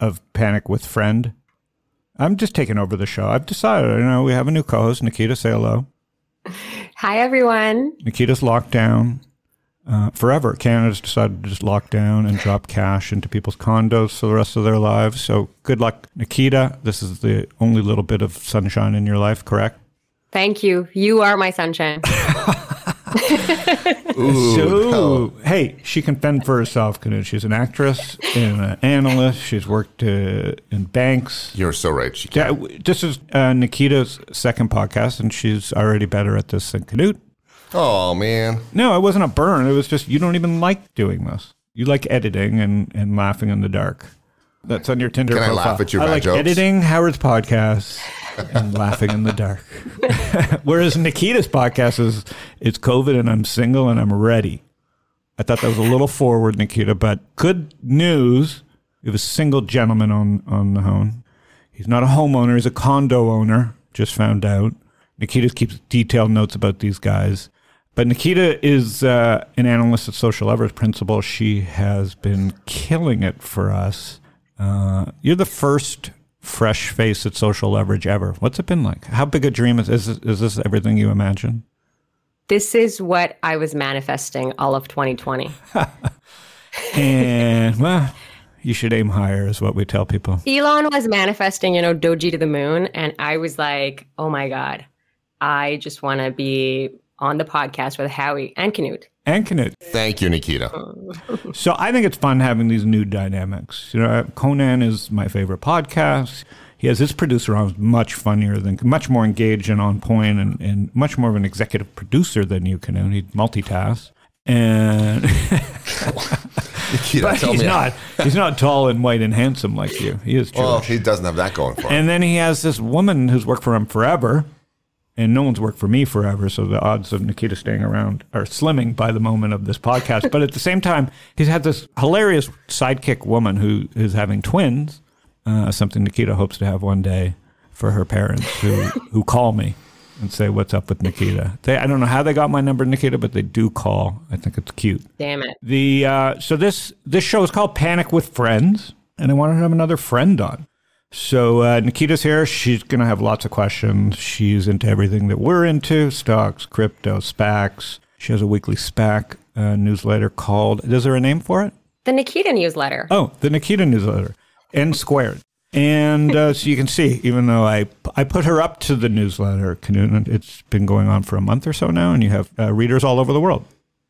of Panic with Friend. I'm just taking over the show. I've decided, you know, we have a new co-host, Nikita. Say hello. Hi, everyone. Nikita's locked down uh, forever. Canada's decided to just lock down and drop cash into people's condos for the rest of their lives. So good luck, Nikita. This is the only little bit of sunshine in your life, correct? Thank you. You are my sunshine. Ooh, So, hey, she can fend for herself. Canute. She's an actress and an analyst. She's worked uh, in banks. You're so right. She Yeah, can't. this is uh, Nikita's second podcast, and she's already better at this than Canute. Oh man. No, it wasn't a burn. It was just you don't even like doing this. You like editing and, and laughing in the dark. That's on your Tinder Can I profile. laugh at your I bad like jokes? editing Howard's podcast and laughing in the dark. Whereas Nikita's podcast is it's COVID and I'm single and I'm ready. I thought that was a little forward, Nikita, but good news. We have a single gentleman on, on the hone. He's not a homeowner, he's a condo owner. Just found out. Nikita keeps detailed notes about these guys. But Nikita is uh, an analyst at Social Leverage Principal. She has been killing it for us. Uh, you're the first fresh face at Social Leverage ever. What's it been like? How big a dream is, is, is this everything you imagine? this is what I was manifesting all of 2020. And, well, you should aim higher, is what we tell people. Elon was manifesting, you know, Doge to the moon. And I was like, oh my God, I just want to be on the podcast with Howie and Canute. And Canute. Thank you, Nikita. So I think it's fun having these new dynamics. You know, Conan is my favorite podcast. He has his producer on, much funnier than, much more engaged and on point, and, and much more of an executive producer than you can. He multitasks, and Nikita, but tell he's me. not. He's not tall and white and handsome like you. He is Jewish. Well, he doesn't have that going for him. And then he has this woman who's worked for him forever, and no one's worked for me forever. So the odds of Nikita staying around are slimming by the moment of this podcast. but at the same time, he's had this hilarious sidekick woman who is having twins, uh, something Nikita hopes to have one day for her parents who, who call me and say, What's up with Nikita? They, I don't know how they got my number, Nikita, but they do call. I think it's cute. Damn it. The uh, so this this show is called Panic with Friends, and I wanted to have another friend on. So uh, Nikita's here. She's gonna have lots of questions. She's into everything that we're into: stocks, crypto, SPACs. She has a weekly SPAC uh, newsletter called. Is there a name for it? The Nikita newsletter. Oh, the Nikita newsletter, N squared. And uh, so you can see, even though I I put her up to the newsletter, it's been going on for a month or so now, and you have uh, readers all over the world.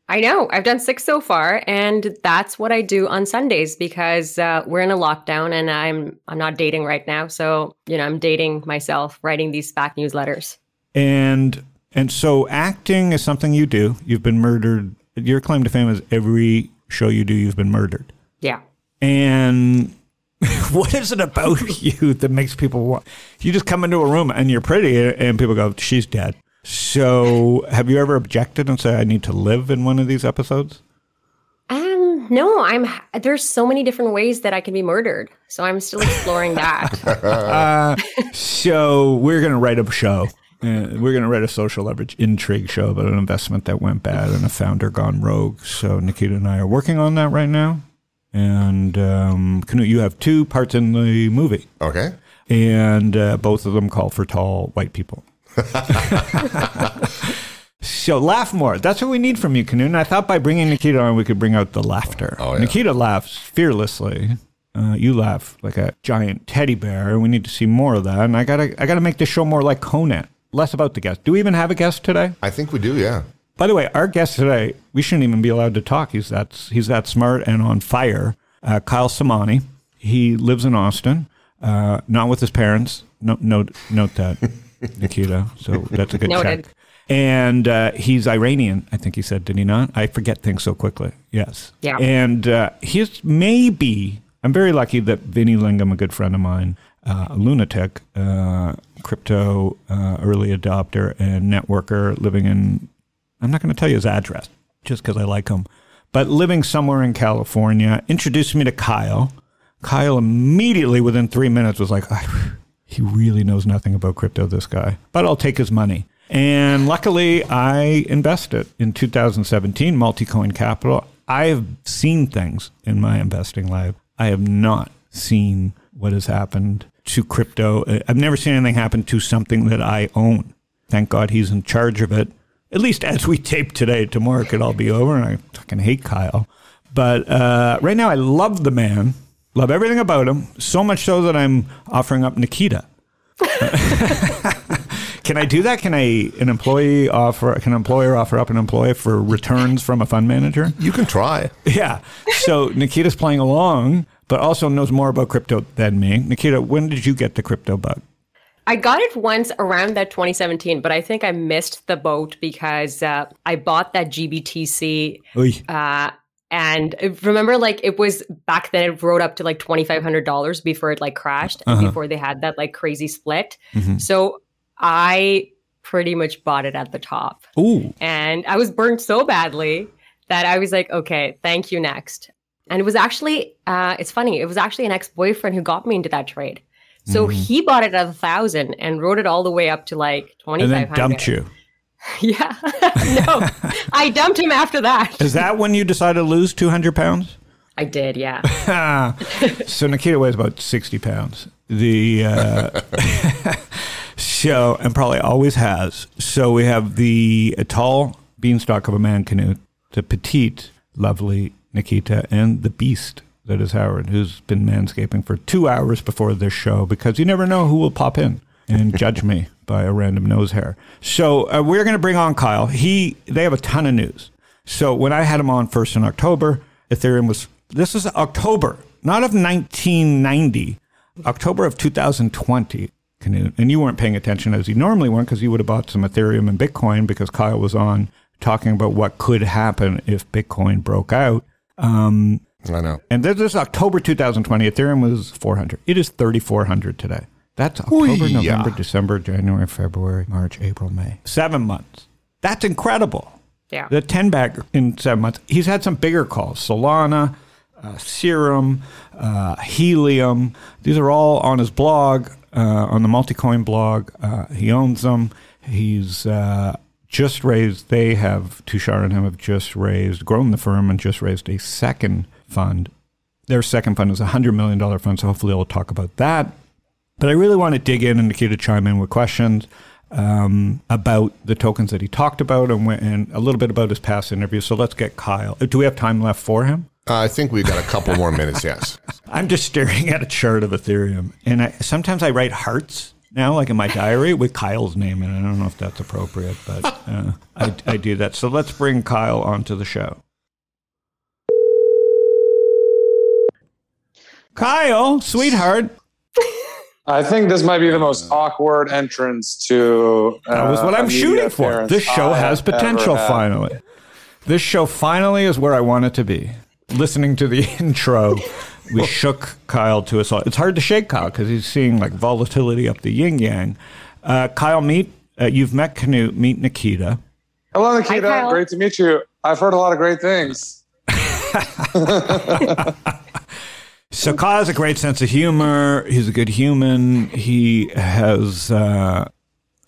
I know. I've done six so far, and that's what I do on Sundays because uh, we're in a lockdown, and I'm I'm not dating right now. So you know, I'm dating myself, writing these SPAC newsletters. And and so acting is something you do. You've been murdered. Your claim to fame is every show you do, you've been murdered. Yeah. And what is it about you that makes people want? You just come into a room and you're pretty, and people go, "She's dead." So, have you ever objected and say, "I need to live in one of these episodes"? Um, no, I'm. There's so many different ways that I can be murdered, so I'm still exploring that. Uh, so we're going to write a show. Uh, we're going to write a social leverage intrigue show about an investment that went bad and a founder gone rogue. So Nikita and I are working on that right now. And um, Canute, you have two parts in the movie, Okay. and uh, both of them call for tall white people. So laugh more. That's what we need from you. And I thought by bringing Nikita on, we could bring out the laughter. Oh, yeah. Nikita laughs fearlessly. Uh, you laugh like a giant teddy bear, we need to see more of that. And I gotta, I gotta make this show more like Conan, less about the guest. Do we even have a guest today? I think we do, yeah. By the way, our guest today, we shouldn't even be allowed to talk. He's that he's that smart and on fire. Uh, Kyle Samani. He lives in Austin, uh, not with his parents. No, note note that, Nikita. So that's a good Noted. check. And uh, he's Iranian, I think he said, did he not? I forget things so quickly. Yes. Yeah. And uh, he's maybe I'm very lucky that Vinny Lingham, a good friend of mine, uh, a lunatic, uh, crypto uh, early adopter and networker living in, I'm not going to tell you his address just because I like him, but living somewhere in California, introduced me to Kyle. Kyle immediately within three minutes was like, he really knows nothing about crypto, this guy, but I'll take his money. And luckily, I invested in 2017, Multicoin Capital. I have seen things in my investing life. I have not seen what has happened to crypto. I've never seen anything happen to something that I own. Thank God he's in charge of it. At least as we tape today, tomorrow it could all be over. And I fucking hate Kyle. But uh, right now, I love the man, love everything about him, so much so that I'm offering up Nikita. Can I do that? Can I an employee offer can an employer offer up an employee for returns from a fund manager? You can try. Yeah. So Nikita's playing along, but also knows more about crypto than me. Nikita, when did you get the crypto bug? I got it once around that 2017, but I think I missed the boat because uh, I bought that GBTC. Uh, and remember, like it was back then, it rode up to like twenty five hundred dollars before it like crashed, uh-huh. before they had that like crazy split. Mm-hmm. So I pretty much bought it at the top. Ooh. And I was burned so badly that I was like, okay, thank you next. And it was actually, uh, it's funny, it was actually an ex boyfriend who got me into that trade. So mm. he bought it at a thousand and rode it all the way up to like twenty five hundred. And then dumped you. yeah. no, I dumped him after that. Is that when you decided to lose 200 pounds? I did, yeah. so Nikita weighs about 60 pounds. The uh, so and probably always has. So we have the tall beanstalk of a man Canute, the petite, lovely Nikita, and the beast that is Howard, who's been manscaping for two hours before this show because you never know who will pop in and judge me by a random nose hair. So uh, we're going to bring on Kyle. He they have a ton of news. So when I had him on first in October, Ethereum was this is October, not of 1990, October of 2020. And you weren't paying attention as you normally weren't because you would have bought some Ethereum and Bitcoin because Kyle was on talking about what could happen if Bitcoin broke out. Um, I know. And this is October 2020. Ethereum was 400. It is 3,400 today. That's October, Ooh, November. December, January, February, March, April, May. Seven months. That's incredible. Yeah. The 10 bag in seven months. He's had some bigger calls Solana, uh, Serum, uh, Helium. These are all on his blog, uh, on the Multicoin blog. Uh, he owns them. He's uh, just raised, they have, Tushar and him have just raised, grown the firm and just raised a second fund. Their second fund is a $100 million fund, so hopefully we'll talk about that. But I really want to dig in and Nikita chime in with questions um, about the tokens that he talked about and, and, a little bit about his past interviews. So let's get Kyle. Do we have time left for him? Uh, I think we've got a couple more minutes, yes. I'm just staring at a chart of Ethereum. And I, sometimes I write hearts now, like in my diary, with Kyle's name in it. I don't know if that's appropriate, but uh, I, I do that. So let's bring Kyle onto the show. Kyle, sweetheart. I think this might be the most awkward entrance to. Uh, that was what I'm shooting for. This show I has potential. Finally, this show finally is where I want it to be. Listening to the intro, we shook Kyle to us all. It's hard to shake Kyle because he's seeing like volatility up the yin yang. Uh, Kyle, meet uh, you've met Canute. Meet Nikita. Hello, Nikita. Hi, great to meet you. I've heard a lot of great things. So Kyle has a great sense of humor. He's a good human. He has, uh,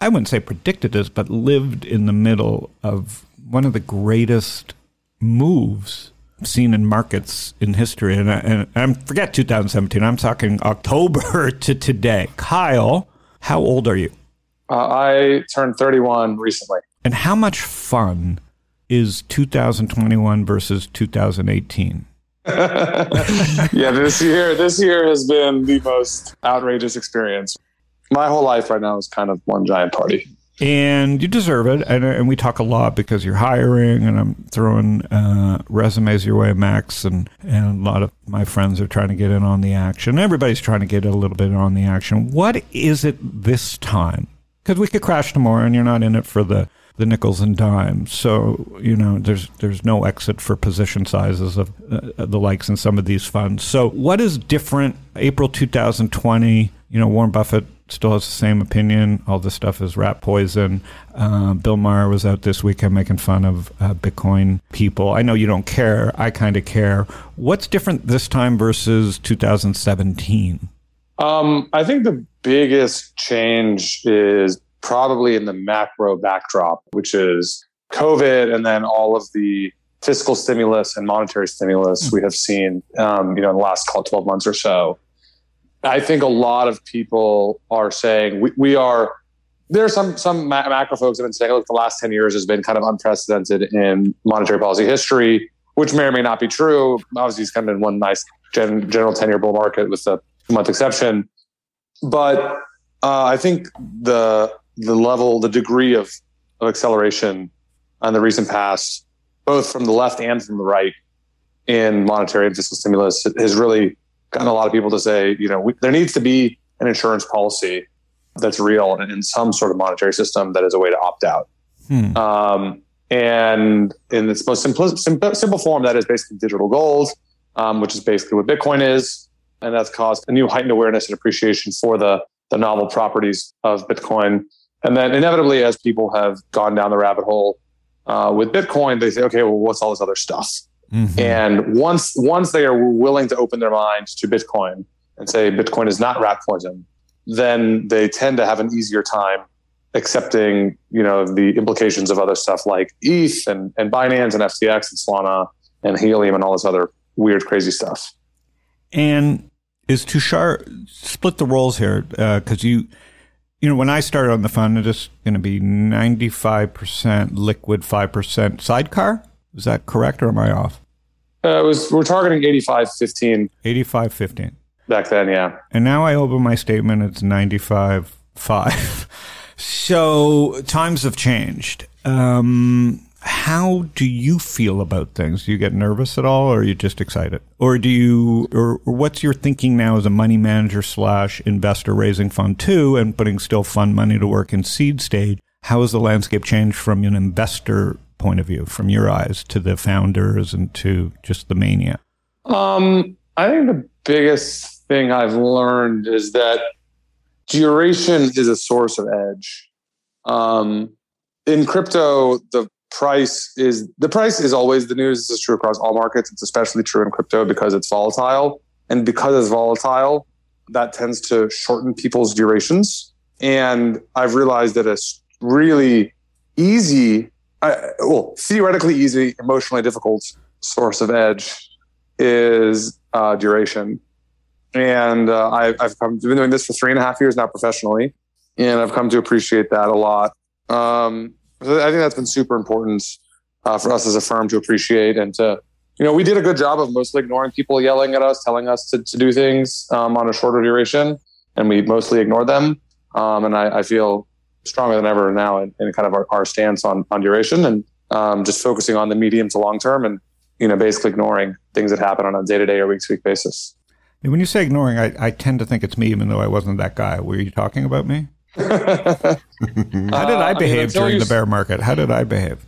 I wouldn't say predicted this, but lived in the middle of one of the greatest moves seen in markets in history. And, and, and forget 2017. I'm talking October to today. Kyle, how old are you? Uh, I turned 31 recently. And how much fun is 2021 versus 2018? yeah, this year this year has been the most outrageous experience. My whole life right now is kind of one giant party. And you deserve it. And, and we talk a lot because you're hiring, and I'm throwing uh, resumes your way, Max. And, and a lot of my friends are trying to get in on the action. Everybody's trying to get a little bit on the action. What is it this time? Because we could crash tomorrow, and you're not in it for the the nickels and dimes. So you know, there's there's no exit for position sizes of uh, the likes in some of these funds. So what is different? April 2020. You know, Warren Buffett still has the same opinion. All this stuff is rat poison. Uh, Bill Maher was out this weekend making fun of uh, Bitcoin people. I know you don't care. I kind of care. What's different this time versus 2017? Um, I think the biggest change is probably in the macro backdrop, which is COVID and then all of the fiscal stimulus and monetary stimulus we have seen, um, you know, in the last call 12 months or so. I think a lot of people are saying we, we are. There are some some macro folks have been saying, look, the last ten years has been kind of unprecedented in monetary policy history, which may or may not be true. Obviously, it's kind of been one nice gen, general ten year bull market with a month exception, but uh, I think the the level, the degree of, of acceleration on the recent past, both from the left and from the right, in monetary and fiscal stimulus has really gotten a lot of people to say, you know, we, there needs to be an insurance policy that's real and in some sort of monetary system that is a way to opt out. Hmm. Um, and in its most simple, simple, simple, form, that is basically digital gold, um, which is basically what Bitcoin is. And that's caused a new heightened awareness and appreciation for the, the novel properties of Bitcoin. And then inevitably, as people have gone down the rabbit hole uh, with Bitcoin, they say, okay, well, what's all this other stuff? Mm-hmm. And once once they are willing to open their minds to Bitcoin and say Bitcoin is not rat poison, then they tend to have an easier time accepting, you know, the implications of other stuff like ETH and, and Binance and FTX and Solana and Helium and all this other weird, crazy stuff. And is Tushar split the roles here? Because uh, you, you know, when I started on the fund, it's going to be 95% liquid, 5% sidecar. Is that correct or am I off? Uh, it was we're targeting 85 15. 85 15. Back then, yeah. And now I open my statement, it's 95 5. so times have changed. Um, how do you feel about things? Do you get nervous at all, or are you just excited, or do you, or, or, what's your thinking now as a money manager slash investor raising fund two and putting still fund money to work in seed stage? How has the landscape changed from an investor point of view, from your eyes, to the founders and to just the mania? Um, I think the biggest thing I've learned is that duration is a source of edge. Um, in crypto, the price is the price is always the news. This is true across all markets. It's especially true in crypto because it's volatile, and because it's volatile, that tends to shorten people's durations. And I've realized that it's really easy I, well, theoretically easy, emotionally difficult source of edge is uh, duration. And uh, I, have come, been doing this for three and a half years now professionally, and I've come to appreciate that a lot. Um, I think that's been super important uh, for us as a firm to appreciate and to, you know, we did a good job of mostly ignoring people yelling at us, telling us to, to do things um, on a shorter duration, and we mostly ignored them. Um, and I, I feel stronger than ever now in, in kind of our, our, stance on, on duration and um, just focusing on the medium to long term and, you know, basically ignoring things that happen on a day to day or week to week basis. When you say ignoring, I, I tend to think it's me, even though I wasn't that guy. Were you talking about me? How did I behave uh, I mean, during the bear market? How did I behave?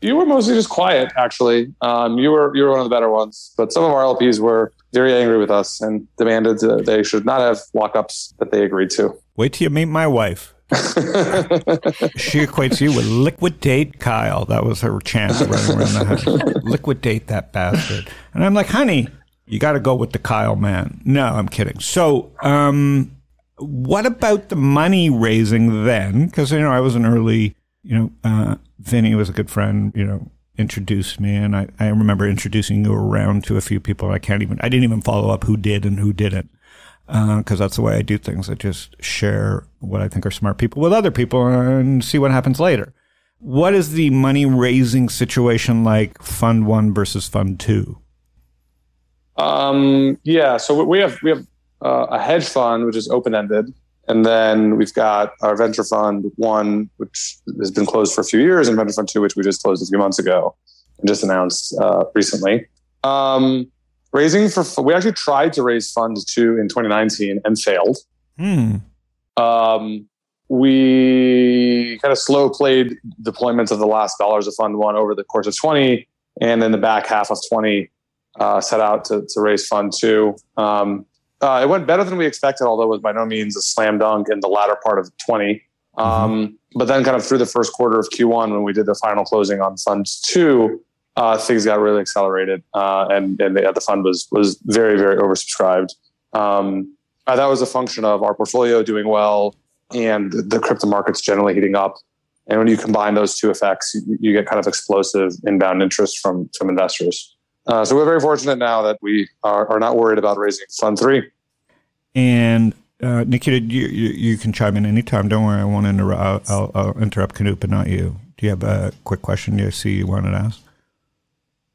You were mostly just quiet, actually. Um, you were you were one of the better ones, but some of our LPs were very angry with us and demanded that they should not have lockups that they agreed to. Wait till you meet my wife. she equates you with liquidate Kyle. That was her chant running around the house. liquidate that bastard. And I'm like, honey, you got to go with the Kyle man. No, I'm kidding. So, um, what about the money raising then? Because you know, I was an early, you know, uh, Vinny was a good friend. You know, introduced me, and I, I remember introducing you around to a few people. I can't even, I didn't even follow up who did and who didn't because uh, that's the way I do things. I just share what I think are smart people with other people and see what happens later. What is the money raising situation like Fund One versus Fund Two? Um, yeah, so we have we have uh, a hedge fund which is open ended, and then we've got our venture fund one which has been closed for a few years, and venture fund two which we just closed a few months ago and just announced uh, recently. Um, raising for we actually tried to raise funds two in 2019 and failed. Hmm. Um, we kind of slow played deployments of the last dollars of Fund One over the course of 20, and in the back half of 20, uh, set out to, to raise Fund Two. Um, uh, it went better than we expected, although it was by no means a slam dunk in the latter part of 20. Um. But then, kind of through the first quarter of Q1, when we did the final closing on Fund Two, uh, things got really accelerated, uh, and and the, the, fund was was very very oversubscribed. Um, uh, that was a function of our portfolio doing well and the crypto markets generally heating up. And when you combine those two effects, you, you get kind of explosive inbound interest from from investors. Uh, so we're very fortunate now that we are, are not worried about raising Fund Three. And uh, Nikita, you, you, you, can chime in anytime. Don't worry, I won't interrupt. I'll, I'll, interrupt Knut, but not you. Do you have a quick question you see you wanted to ask?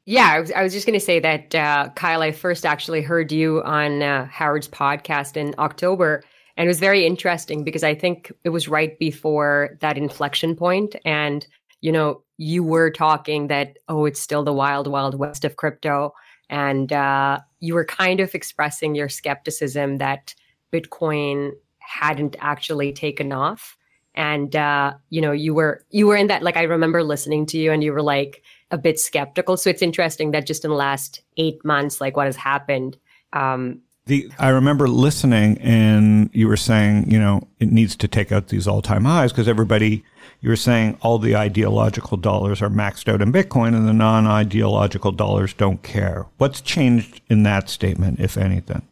Yeah, I was, I was just going to say that, uh, Kyle, I first actually heard you on uh, Howard's podcast in October. And it was very interesting because I think it was right before that inflection point. And, you know, you were talking that, oh, it's still the wild, wild west of crypto. And uh, you were kind of expressing your skepticism that Bitcoin hadn't actually taken off. And uh, you know, you were you were in that like I remember listening to you and you were like a bit skeptical. So it's interesting that just in the last eight months, like what has happened. Um, the, I remember listening and you were saying, you know, it needs to take out these all time highs because everybody, you were saying all the ideological dollars are maxed out in Bitcoin and the non ideological dollars don't care. What's changed in that statement, if anything?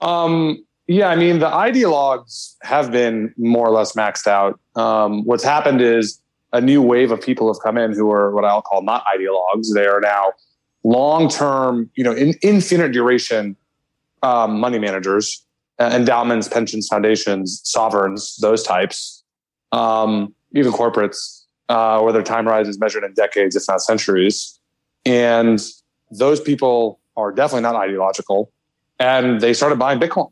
Um, yeah, I mean, the ideologues have been more or less maxed out. Um, what's happened is a new wave of people have come in who are what I'll call not ideologues. They are now long term, you know, in, infinite duration um, money managers, uh, endowments, pensions, foundations, sovereigns, those types, um, even corporates, uh, where their time rise is measured in decades, if not centuries. And those people are definitely not ideological. And they started buying Bitcoin.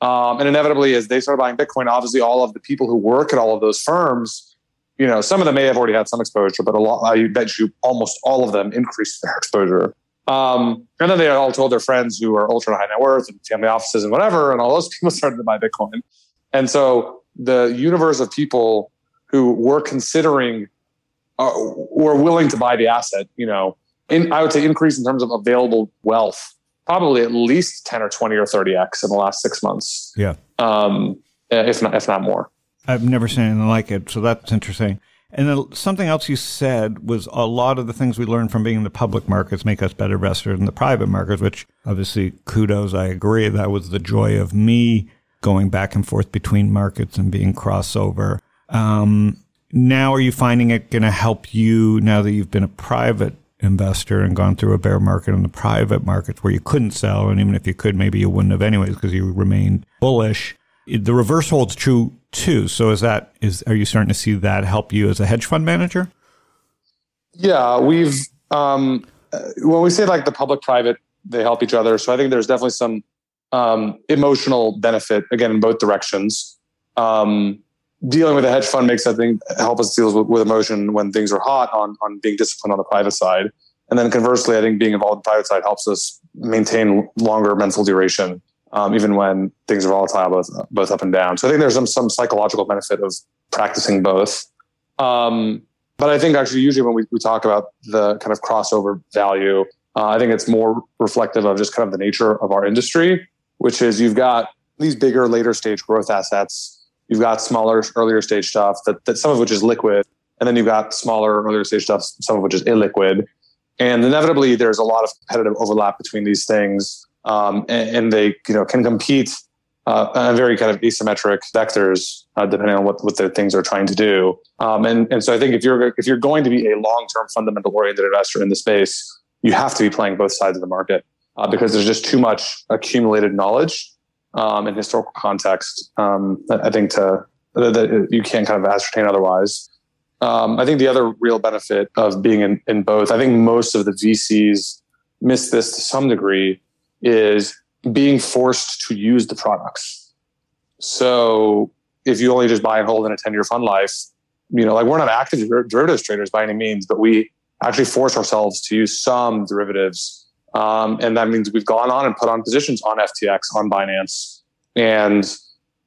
Um, and inevitably, as they started buying Bitcoin, obviously all of the people who work at all of those firms, you know, some of them may have already had some exposure, but a lot, I bet you almost all of them increased their exposure. Um, and then they all told their friends who are ultra high net worth and family offices and whatever, and all those people started to buy Bitcoin. And so the universe of people who were considering uh, were willing to buy the asset, you know, in, I would say increase in terms of available wealth probably at least 10 or 20 or 30x in the last six months. Yeah. Um, if not, if not more. I've never seen anything like it. So that's interesting. And then something else you said was a lot of the things we learned from being in the public markets make us better investors in the private markets, which obviously kudos. I agree. That was the joy of me going back and forth between markets and being crossover. Um, now, are you finding it going to help you now that you've been a private investor and gone through a bear market in the private markets where you couldn't sell. And even if you could, maybe you wouldn't have anyways because you remained bullish. The reverse holds true too. So is that, is, are you starting to see that help you as a hedge fund manager? Yeah, we've, um, when we say like the public private, they help each other. So I think there's definitely some um, emotional benefit again in both directions. Um, dealing with a hedge fund makes I think help us deal with, with emotion when things are hot on on being disciplined on the private side. And then conversely, I think being involved in the private side helps us maintain longer mental duration, um, even when things are volatile, both both up and down. So I think there's some some psychological benefit of practicing both. Um, but I think actually, usually when we, we talk about the kind of crossover value, uh, I think it's more reflective of just kind of the nature of our industry, which is you've got these bigger, later stage growth assets You've got smaller, earlier stage stuff that, that some of which is liquid, and then you've got smaller, earlier stage stuff, some of which is illiquid. And inevitably, there's a lot of competitive overlap between these things, um, and, and, they you know can compete uh, on very kind of asymmetric vectors uh, depending on what, what the things are trying to do. Um, and and so I think if you're if you're going to be a long term fundamental oriented investor in the space, you have to be playing both sides of the market uh, because there's just too much accumulated knowledge um, and historical context. Um, I think to that you can't kind of ascertain otherwise. Um, I think the other real benefit of being in, in both, I think most of the VCs miss this to some degree, is being forced to use the products. So if you only just buy and hold in a 10 year fund life, you know, like we're not active derivatives traders by any means, but we actually force ourselves to use some derivatives um, and that means we've gone on and put on positions on FTX, on Binance. And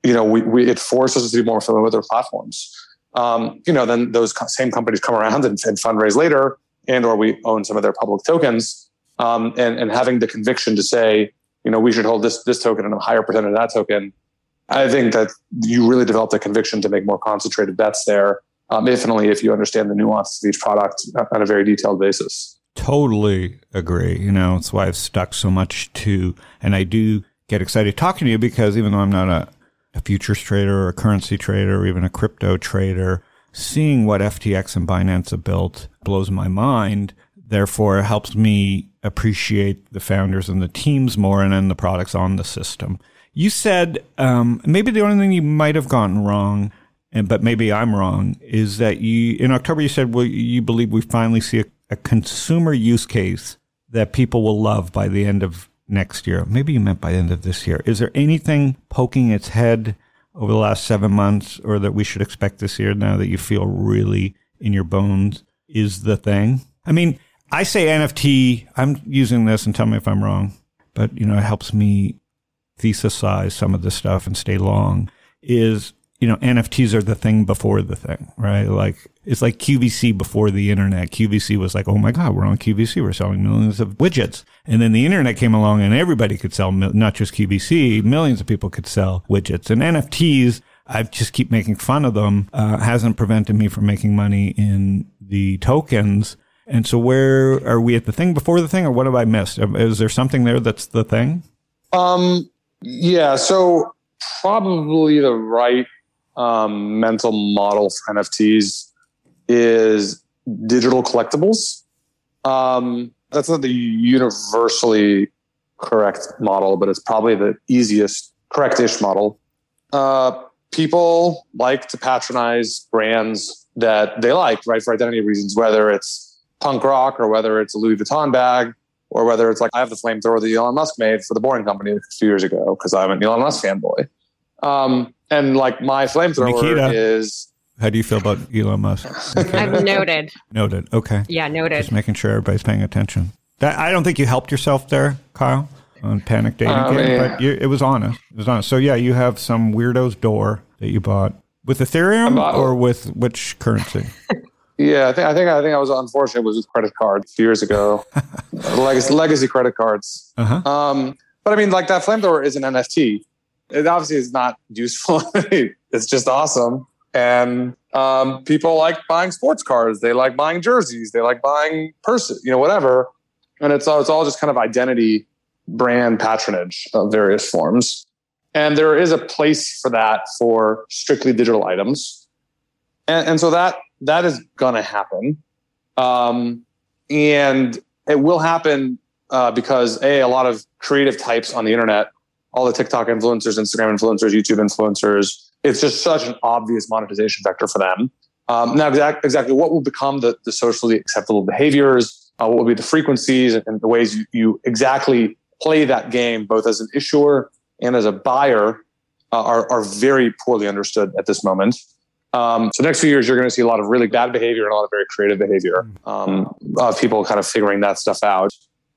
you know, we, we it forces us to be more familiar with their platforms. Um, you know, then those same companies come around and, and fundraise later, and or we own some of their public tokens, um, and and having the conviction to say, you know, we should hold this this token and a higher percentage of that token. I think that you really develop the conviction to make more concentrated bets there, um, if and only if you understand the nuances of each product on a very detailed basis. Totally agree. You know, it's why I've stuck so much to, and I do get excited talking to you because even though I'm not a, a futures trader or a currency trader or even a crypto trader, seeing what FTX and Binance have built blows my mind. Therefore, helps me appreciate the founders and the teams more and then the products on the system. You said um, maybe the only thing you might have gotten wrong, and but maybe I'm wrong, is that you in October you said well you believe we finally see a, a consumer use case that people will love by the end of next year. Maybe you meant by the end of this year. Is there anything poking its head over the last seven months, or that we should expect this year now that you feel really in your bones is the thing? I mean, I say NFT. I'm using this, and tell me if I'm wrong. But you know, it helps me thesisize some of this stuff and stay long. Is you know, NFTs are the thing before the thing, right? Like it's like QVC before the internet. QVC was like, oh my God, we're on QVC. We're selling millions of widgets. And then the internet came along and everybody could sell, not just QVC, millions of people could sell widgets. And NFTs, I just keep making fun of them, uh, hasn't prevented me from making money in the tokens. And so where are we at the thing before the thing or what have I missed? Is there something there that's the thing? Um, yeah. So probably the right um, mental model for NFTs is digital collectibles. Um, that's not the universally correct model, but it's probably the easiest, correct-ish model. Uh, people like to patronize brands that they like, right, for identity reasons, whether it's punk rock or whether it's a Louis Vuitton bag or whether it's like I have the flamethrower that Elon Musk made for the Boring Company a few years ago because I'm an Elon Musk fanboy. Um, and like my flamethrower Nikita, is. How do you feel about Elon Musk? I've noted. Noted. Okay. Yeah, noted. Just making sure everybody's paying attention. That, I don't think you helped yourself there, Kyle, on Panic Dating uh, Game, but you, it was honest. It was honest. So yeah, you have some weirdo's door that you bought with Ethereum bought, or with which currency? Yeah, I think I think I think I was unfortunate. It was with credit cards years ago, legacy legacy credit cards. Uh-huh. Um, but I mean, like that flamethrower is an NFT, it obviously is not useful. it's just awesome. And um, people like buying sports cars. They like buying jerseys. They like buying purses, you know, whatever. And it's all, it's all just kind of identity brand patronage of various forms. And there is a place for that for strictly digital items. And, and so that that is going to happen. Um, and it will happen uh, because a a lot of creative types on the internet all the TikTok influencers, Instagram influencers, YouTube influencers. It's just such an obvious monetization vector for them. Um, now, exact, exactly what will become the, the socially acceptable behaviors, uh, what will be the frequencies and the ways you, you exactly play that game, both as an issuer and as a buyer, uh, are, are very poorly understood at this moment. Um, so next few years, you're going to see a lot of really bad behavior and a lot of very creative behavior um, of people kind of figuring that stuff out.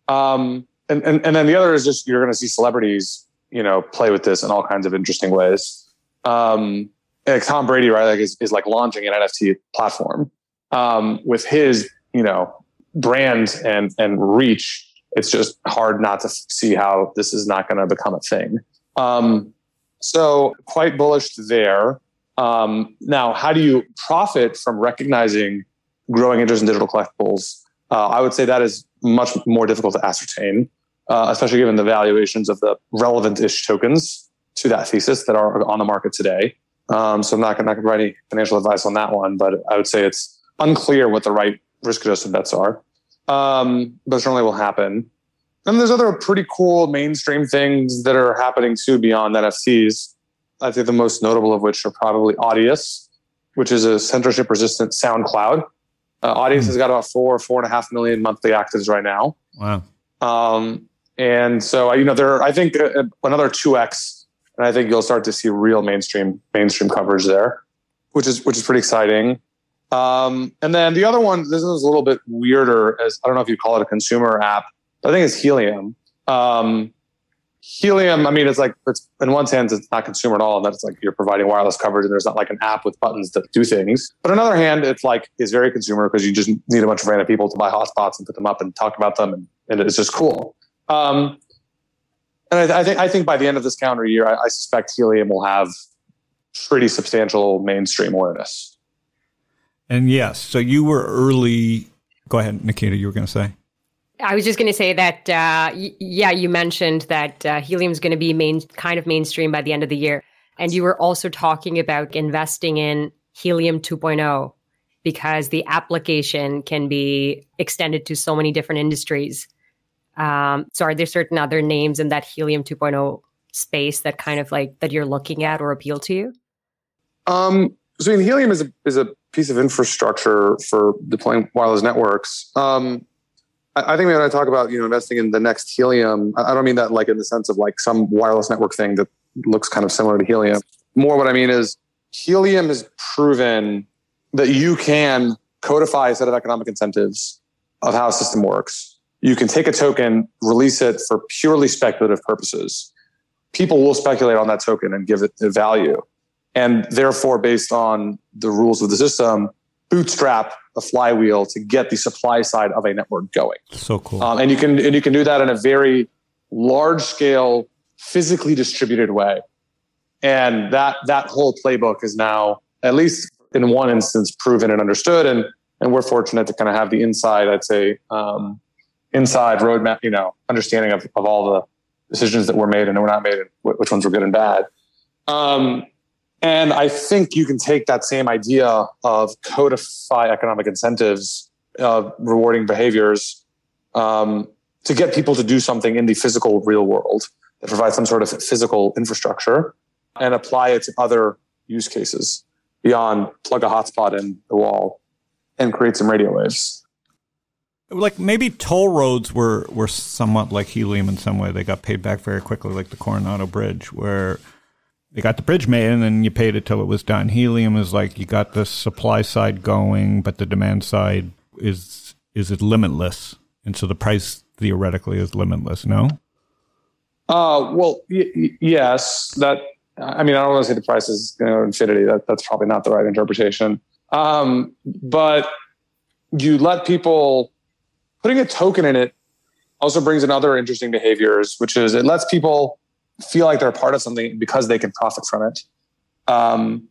Um, and, and, and then the other is just you're going to see celebrities you know, play with this in all kinds of interesting ways. Um, like Tom Brady, right, like is, is like launching an NFT platform um, with his, you know, brand and and reach. It's just hard not to see how this is not going to become a thing. Um, so quite bullish there. Um, now, how do you profit from recognizing growing interest in digital collectibles? Uh, I would say that is much more difficult to ascertain uh, especially given the valuations of the relevant-ish tokens to that thesis that are on the market today. Um, so I'm not going to provide any financial advice on that one, but I would say it's unclear what the right risk-adjusted bets are. Um, but certainly will happen. And there's other pretty cool mainstream things that are happening too beyond NFTs. I think the most notable of which are probably Audius, which is a censorship-resistant SoundCloud. Uh, Audius mm. has got about four, four and a half million monthly actives right now. Wow. Um, and so, you know, there, are, I think uh, another 2x, and I think you'll start to see real mainstream, mainstream coverage there, which is, which is pretty exciting. Um, and then the other one, this is a little bit weirder as I don't know if you call it a consumer app, but I think it's Helium. Um, Helium, I mean, it's like it's in one sense it's not consumer at all, and that's like you're providing wireless coverage, and there's not like an app with buttons that do things. But on the other hand, it's like is very consumer because you just need a bunch of random people to buy hotspots and put them up and talk about them, and, and it's just cool. Um, and I, I, think I think by the end of this calendar year, I, I suspect Helium will have pretty substantial mainstream awareness. And yes, so you were early. Go ahead, Nikita. You were going to say. I was just going to say that, uh, y- yeah, you mentioned that uh, helium is going to be main, kind of mainstream by the end of the year. And you were also talking about investing in helium 2.0 because the application can be extended to so many different industries. Um, so, are there certain other names in that helium 2.0 space that kind of like that you're looking at or appeal to you? Um, so, helium is a, is a piece of infrastructure for deploying wireless networks. Um, I think when I talk about you know investing in the next helium, I don't mean that like in the sense of like some wireless network thing that looks kind of similar to helium. More what I mean is helium has proven that you can codify a set of economic incentives of how a system works. You can take a token, release it for purely speculative purposes. People will speculate on that token and give it value. And therefore, based on the rules of the system, bootstrap a flywheel to get the supply side of a network going. So cool. Um, and you can and you can do that in a very large scale, physically distributed way. And that that whole playbook is now, at least in one instance, proven and understood. And and we're fortunate to kind of have the inside, I'd say, um, inside roadmap, you know, understanding of, of all the decisions that were made and were not made, and which ones were good and bad. Um, and I think you can take that same idea of codify economic incentives, uh, rewarding behaviors, um, to get people to do something in the physical real world that provides some sort of physical infrastructure and apply it to other use cases beyond plug a hotspot in the wall and create some radio waves. Like maybe toll roads were, were somewhat like helium in some way. They got paid back very quickly, like the Coronado Bridge, where they got the bridge made and then you paid it till it was done. Helium is like you got the supply side going, but the demand side is is it limitless, and so the price theoretically is limitless. No. Uh, well, y- y- yes. That I mean, I don't want to say the price is you know infinity. That that's probably not the right interpretation. Um, but you let people putting a token in it also brings in other interesting behaviors, which is it lets people feel like they're a part of something because they can profit from it. Um,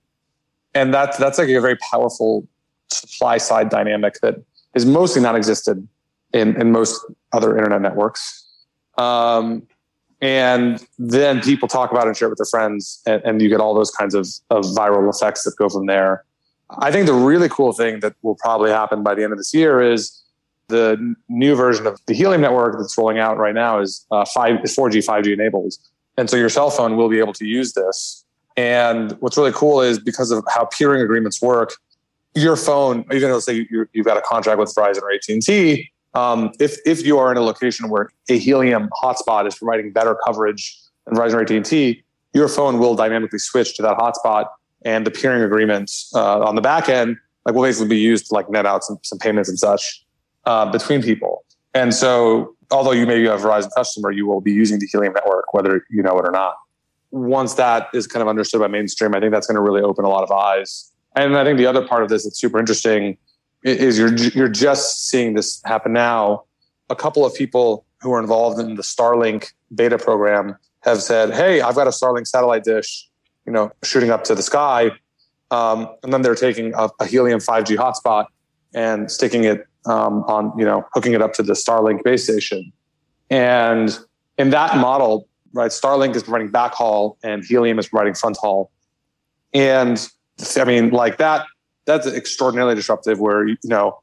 and that's that's like a very powerful supply side dynamic that is mostly not existed in, in most other internet networks. Um, and then people talk about it and share it with their friends, and, and you get all those kinds of, of viral effects that go from there. I think the really cool thing that will probably happen by the end of this year is the new version of the Helium network that's rolling out right now is uh, five is 4G, 5G enabled. And so your cell phone will be able to use this. And what's really cool is because of how peering agreements work, your phone, even though say you have got a contract with Verizon or AT&T, um, if, if you are in a location where a Helium hotspot is providing better coverage than Verizon or AT&T, your phone will dynamically switch to that hotspot and the peering agreements uh, on the back end like will basically be used to like net out some, some payments and such uh, between people. And so although you may be a Verizon customer, you will be using the Helium network, whether you know it or not. Once that is kind of understood by mainstream, I think that's going to really open a lot of eyes. And I think the other part of this that's super interesting is you're you're just seeing this happen now. A couple of people who are involved in the Starlink beta program have said, "Hey, I've got a Starlink satellite dish, you know, shooting up to the sky," um, and then they're taking a, a Helium 5G hotspot and sticking it um, on you know hooking it up to the Starlink base station. And in that model, right, Starlink is providing backhaul and Helium is providing front haul. And I mean, like that, that's extraordinarily disruptive. Where you know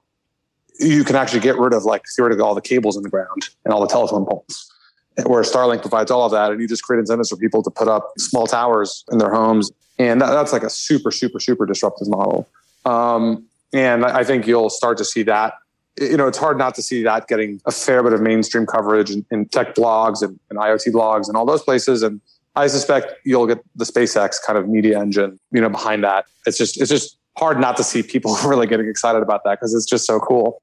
you can actually get rid of like theoretically all the cables in the ground and all the telephone poles. Where Starlink provides all of that, and you just create incentives for people to put up small towers in their homes, and that, that's like a super, super, super disruptive model. Um, and I think you'll start to see that you know, it's hard not to see that getting a fair bit of mainstream coverage in, in tech blogs and, and, IoT blogs and all those places. And I suspect you'll get the SpaceX kind of media engine, you know, behind that. It's just it's just hard not to see people really getting excited about that because it's just so cool.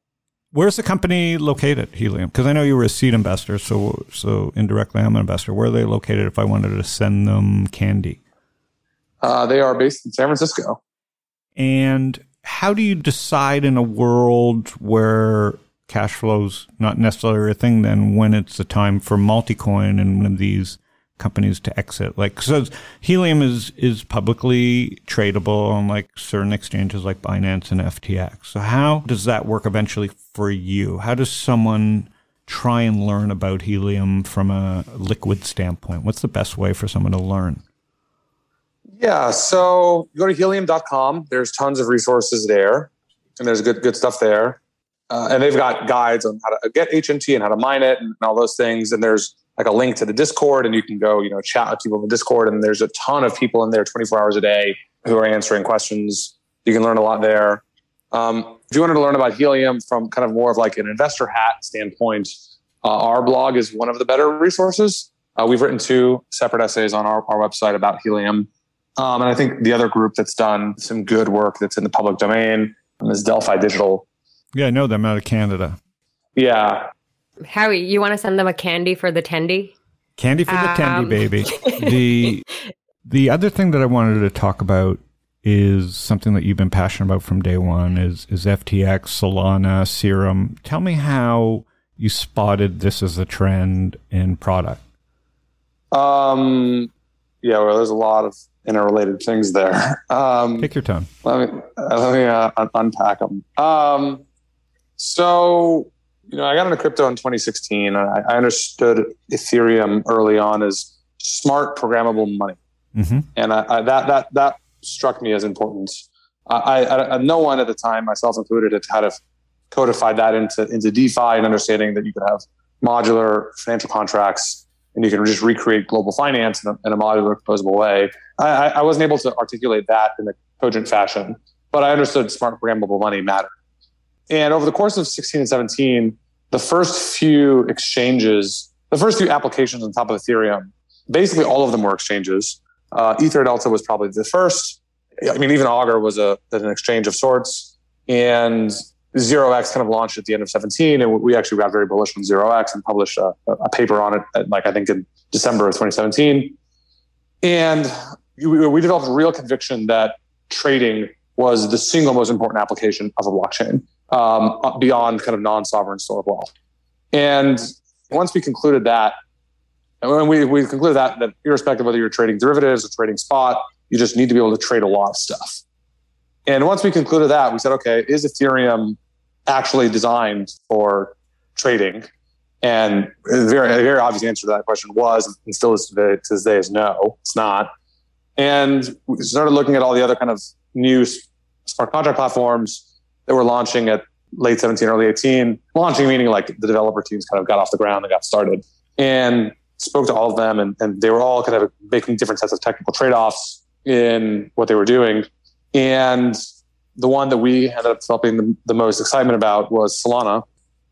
Where's the company located, Helium? Because I know you were a seed investor, so so indirectly I'm an investor. Where are they located if I wanted to send them candy? Uh, they are based in San Francisco. And how do you decide in a world where cash flow's not necessarily a thing then when it's the time for Multicoin and these companies to exit? Like, so Helium is, is publicly tradable on like certain exchanges like Binance and FTX. So how does that work eventually for you? How does someone try and learn about Helium from a liquid standpoint? What's the best way for someone to learn? Yeah, so go to helium.com. There's tons of resources there, and there's good good stuff there. Uh, and they've got guides on how to get HNT and how to mine it and all those things. And there's like a link to the Discord, and you can go, you know, chat with people in the Discord. And there's a ton of people in there 24 hours a day who are answering questions. You can learn a lot there. Um, if you wanted to learn about helium from kind of more of like an investor hat standpoint, uh, our blog is one of the better resources. Uh, we've written two separate essays on our, our website about helium. Um, and I think the other group that's done some good work that's in the public domain is Delphi Digital. Yeah, I know them out of Canada. Yeah. Howie, you want to send them a candy for the tendy? Candy for the tendy, Um, baby. the the other thing that I wanted to talk about is something that you've been passionate about from day one is is FTX, Solana, Serum. Tell me how you spotted this as a trend in product. Um, yeah, well, there's a lot of interrelated things there. Um, Take your time. let me uh, let me uh, un- unpack them. Um, so you know, I got into crypto in 2016. And I, I understood Ethereum early on as smart programmable money, hmm and I, I, that that that struck me as important. I, I, I, no one at the time, myself included, had kind of codified that into into DeFi and understanding that you could have modular financial contracts and you can just recreate global finance in a, in a modular, composable way. I, I wasn't able to articulate that in a cogent fashion, but I understood smart programmable money mattered. And over the course of 16 and 17, the first few exchanges, the first few applications on top of Ethereum, basically all of them were exchanges. Uh, Ether Delta was probably the first. I mean, even Augur was a an exchange of sorts, and Zero X kind of launched at the end of 17, and we actually got very bullish on Zero X and published a, a paper on it, at, like I think in December of 2017. And we, we developed a real conviction that trading was the single most important application of a blockchain um, beyond kind of non-sovereign store of wealth. And once we concluded that, and we, we concluded that, that irrespective of whether you're trading derivatives or trading spot, you just need to be able to trade a lot of stuff. And once we concluded that, we said, okay, is Ethereum actually designed for trading? And a very, very obvious answer to that question was, and still is to this day, is no, it's not. And we started looking at all the other kind of new smart contract platforms that were launching at late 17, early 18. Launching meaning like the developer teams kind of got off the ground and got started. And spoke to all of them, and, and they were all kind of making different sets of technical trade offs in what they were doing. And the one that we ended up developing the, the most excitement about was Solana.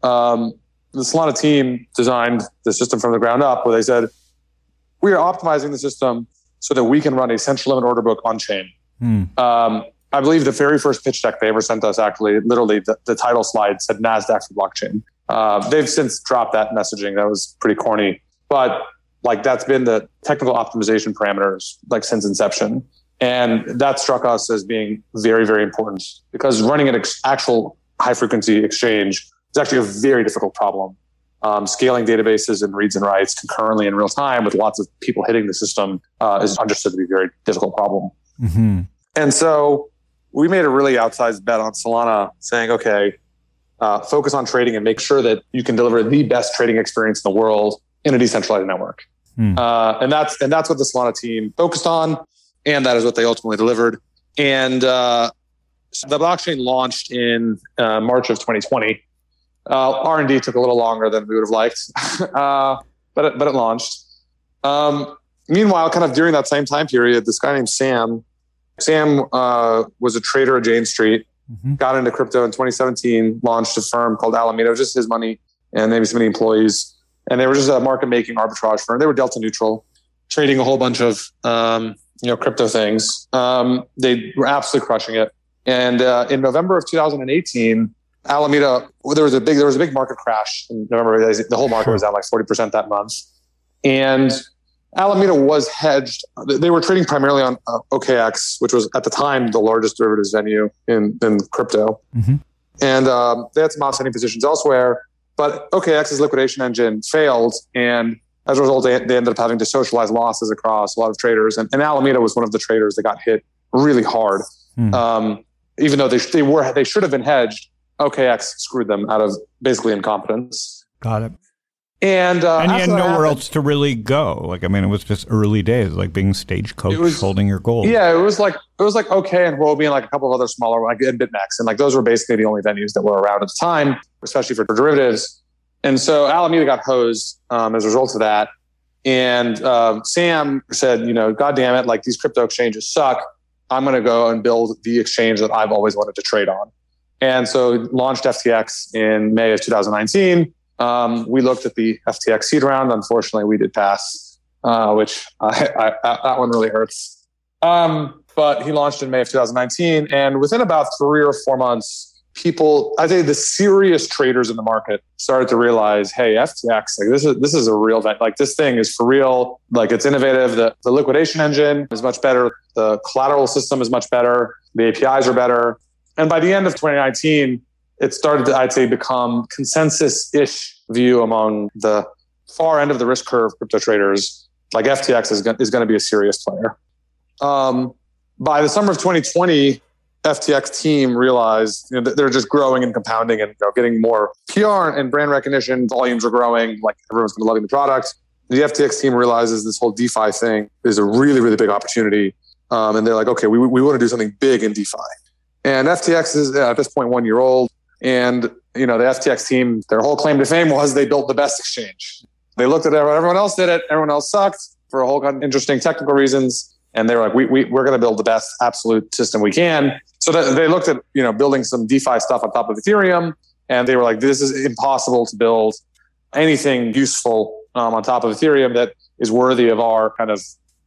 Um, the Solana team designed the system from the ground up where they said, we are optimizing the system so that we can run a central limit order book on chain. Hmm. Um, I believe the very first pitch deck they ever sent us, actually, literally the, the title slide said NASDAQ for blockchain. Uh, they've since dropped that messaging. That was pretty corny. But like that's been the technical optimization parameters like since inception. And that struck us as being very, very important because running an ex- actual high frequency exchange is actually a very difficult problem. Um, scaling databases and reads and writes concurrently in real time with lots of people hitting the system uh, is understood to be a very difficult problem. hmm And so we made a really outsized bet on Solana, saying, okay, uh, focus on trading and make sure that you can deliver the best trading experience in the world in a decentralized network. Hmm. Uh, and that's and that's what the Solana team focused on, and that is what they ultimately delivered. And uh, so the blockchain launched in uh, March of 2020. Uh, R and D took a little longer than we would have liked, uh, but it, but it launched. Um, meanwhile, kind of during that same time period, this guy named Sam Sam uh, was a trader at Jane Street, hmm got into crypto in 2017, launched a firm called Alameda, just his money and maybe some employees. And they were just a market making arbitrage firm. They were delta neutral, trading a whole bunch of um, you know crypto things. Um, they were absolutely crushing it. And uh, in November of 2018, Alameda, there was a big there was a big market crash in November. The whole market was down like forty percent that month, and Alameda was hedged. They were trading primarily on uh, OKX, which was at the time the largest derivatives venue in in crypto, Mhm. and um, they had some offsetting positions elsewhere. But OKX's liquidation engine failed, and as a result, they, they ended up having to socialize losses across a lot of traders. And, and Alameda was one of the traders that got hit really hard. Hmm. Um, even though they, they were they should have been hedged, OKX screwed them out of basically incompetence. Got it. And uh, and you had nowhere happened- else to really go. Like, I mean, it was just early days, like being stagecoach, was- holding your gold. Yeah, it was like it was like OK and Huobi and like a couple of other smaller like and BitMEX and like those were basically the only venues that were around at the time, especially for derivatives. And so Alameda got hosed um, as a result of that. And um, Sam said, you know, God damn it, like these crypto exchanges suck. I'm going to go and build the exchange that I've always wanted to trade on. And so launched FTX in May of 2019. Um, we looked at the FTX seed round. Unfortunately, we did pass, uh, which I, I, that one really hurts. Um, but he launched in May of 2019, and within about three or four months, people, I'd say the serious traders in the market started to realize, hey, FTX, like this is this is a real. Like this thing is for real. Like it's innovative. The the liquidation engine is much better. The collateral system is much better. The APIs are better. And by the end of 2019, it started to, I'd say, become consensus-ish view among the far end of the risk curve crypto traders. Like FTX is going, is going to be a serious player. Um, by the summer of 2020, FTX team realized you know, they're just growing and compounding and you know, getting more PR and brand recognition. Volumes are growing. Like everyone's been loving the product. The FTX team realizes this whole DeFi thing is a really, really big opportunity. Um, and they're like, okay, we, we want to do something big in DeFi. And FTX is uh, at this point one year old. And you know the FTX team, their whole claim to fame was they built the best exchange. They looked at everyone, everyone else did it. Everyone else sucked for a whole kind of interesting technical reasons. And they were like, we, we, we're going to build the best absolute system we can. So that they looked at, you know, building some DeFi stuff on top of Ethereum. And they were like, this is impossible to build anything useful um, on top of Ethereum that is worthy of our kind of,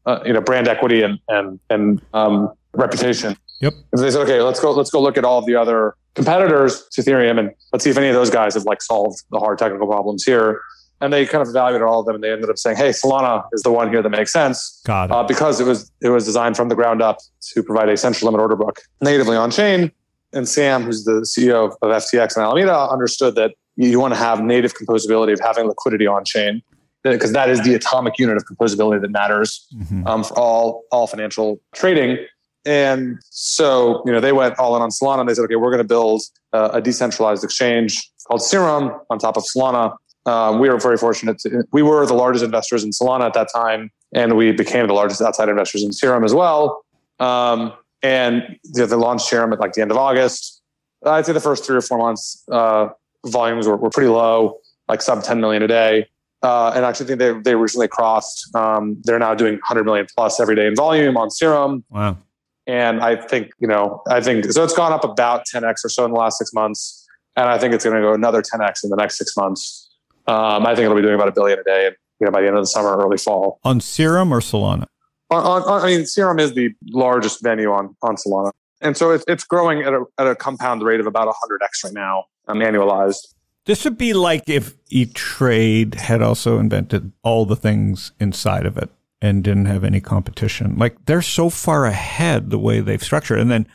uh, you know, brand equity and, and, and um, reputation. Yep. And they said, okay, let's go, let's go look at all of the other competitors to Ethereum and let's see if any of those guys have like solved the hard technical problems here. And they kind of evaluated all of them and they ended up saying, hey, Solana is the one here that makes sense Got it. uh, because it was it was designed from the ground up to provide a central limit order book natively on chain. And Sam, who's the CEO of, of FTX and Alameda, understood that you, want to have native composability of having liquidity on chain because that is the atomic unit of composability that matters Mhm. um, for all all financial trading. And so, you know, they went all in on Solana. And they said, okay, we're going to build uh, a decentralized exchange called Serum on top of Solana. Um, we were very fortunate. To, we were the largest investors in Solana at that time, and we became the largest outside investors in Serum as well. Um, and you know, they launched Serum at like the end of August. I'd say the first three or four months, uh, volumes were, were pretty low, like sub 10 million a day. Uh, and I actually think they, they recently crossed. Um, they're now doing 100 million plus every day in volume on Serum. Wow. And I think, you know, I think so it's gone up about 10x or so in the last six months. And I think it's going to go another 10x in the next six months. Um, I think it'll be doing about a billion a day, and you know, by the end of the summer, early fall. On Serum or Solana? On, on, I mean, Serum is the largest venue on, on Solana. And so it's, it's growing at a, at a compound rate of about 100x right now, um, annualized. This would be like if E Trade had also invented all the things inside of it and didn't have any competition. Like they're so far ahead the way they've structured. And then,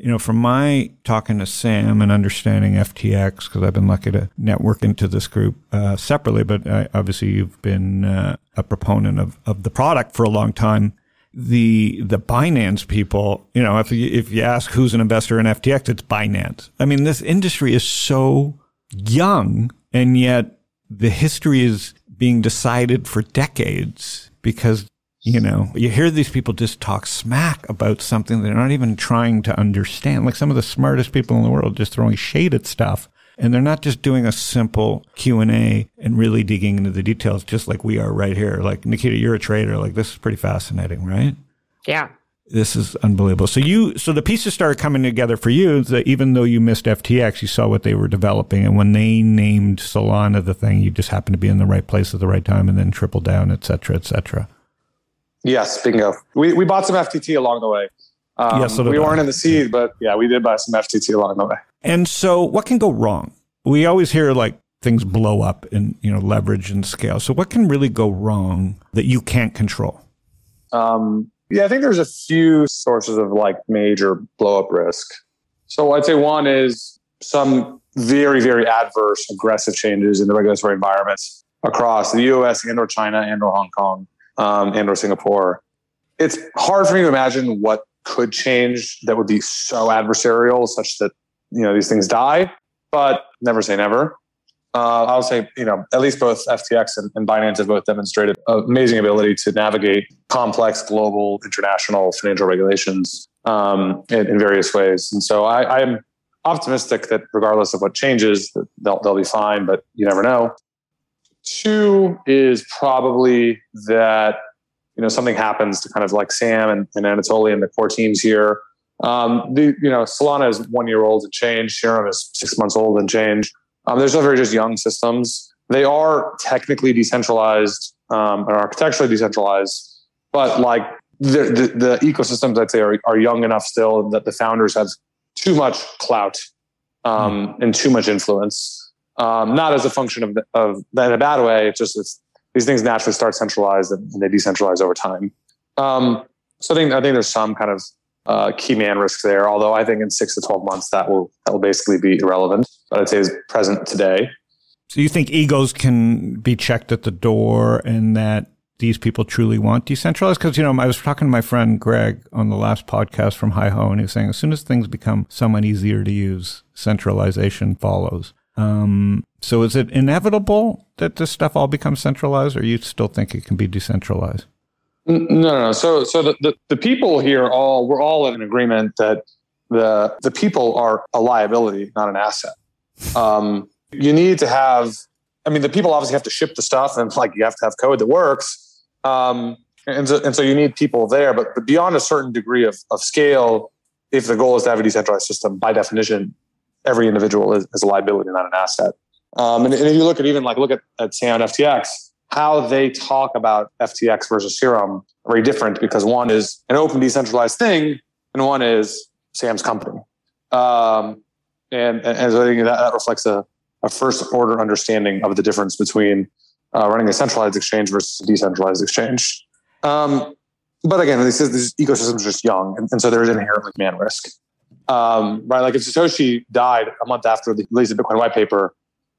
you know, from my talking to Sam and understanding FTX, because I've been lucky to network into this group uh, separately, but I, obviously you've been uh, a proponent of, of the product for a long time. The the Binance people, you know, if you, if you ask who's an investor in FTX, it's Binance. I mean, this industry is so young and yet the history is being decided for decades because you know. You hear these people just talk smack about something they're not even trying to understand. Like some of the smartest people in the world just throwing shade at stuff. And they're not just doing a simple q&a and really digging into the details just like we are right here. Like nikita you're a trader. Like this is pretty fascinating right? Yeah. this is unbelievable. So you, so the pieces started coming together for you that even though you missed FTX, you saw what they were developing, and when they named Solana the thing, you just happened to be in the right place at the right time, and then triple down, et cetera, et cetera. Yes, bingo. We, we bought some FTT along the way. Um, Yeah, so we I. weren't in the seed, but yeah, we did buy some FTT along the way. And so, what can go wrong? We always hear like things blow up in you know leverage and scale. So, what can really go wrong that you can't control? Um, yeah, I think there's a few sources of like major blow up risk. So I'd say one is some very, very adverse, aggressive changes in the regulatory environments across the US and or China and or Hong Kong um, and or Singapore. It's hard for me to imagine what could change that would be so adversarial such that you know these things die, but never say never. Uh, I'll say, you know, at least both FTX and, and Binance have both demonstrated amazing ability to navigate complex global international financial regulations um, in, in various ways. And so I, I'm optimistic that regardless of what changes, they'll, they'll be fine, but you never know. Two is probably that, you know, something happens to kind of like Sam and, and Anatoly and the core teams here. Um, the, you know, Solana is one year old and change. Serum is six months old and change. Um, they're still very just young systems. They are technically decentralized um, and architecturally decentralized, but like the, the, the ecosystems, I'd say, are, are young enough still that the founders have too much clout um, and too much influence. Um, not as a function of, of in a bad way. It's just it's, these things naturally start centralized and, and they decentralize over time. Um, so I think I think there's some kind of uh, key man risk there. Although I think in six to twelve months that will that will basically be irrelevant. But I'd say is present today. So, you think egos can be checked at the door, and that these people truly want decentralized? Because you know, I was talking to my friend Greg on the last podcast from Hi Ho, and he was saying as soon as things become somewhat easier to use, centralization follows. Um, so, is it inevitable that this stuff all becomes centralized, or you still think it can be decentralized? No, no, no. So, so the, the, the people here all we're all in agreement that the the people are a liability, not an asset. Um, you need to have. I mean, the people obviously have to ship the stuff, and like you have to have code that works. Um, and so, and so you need people there. But, but beyond a certain degree of, of scale, if the goal is to have a decentralized system, by definition, every individual is, is a liability, not an asset. Um, and, and if you look at even like look at, at Sam and FTX, how they talk about FTX versus Serum are very different because one is an open decentralized thing and one is Sam's company. Um, and, and, so I think that, that reflects a, a first order understanding of the difference between uh, running a centralized exchange versus a decentralized exchange. Um, but again, this is this ecosystem is just young, and, and so there is inherently man risk. Um, right, like if Satoshi died a month after the release of Bitcoin white paper,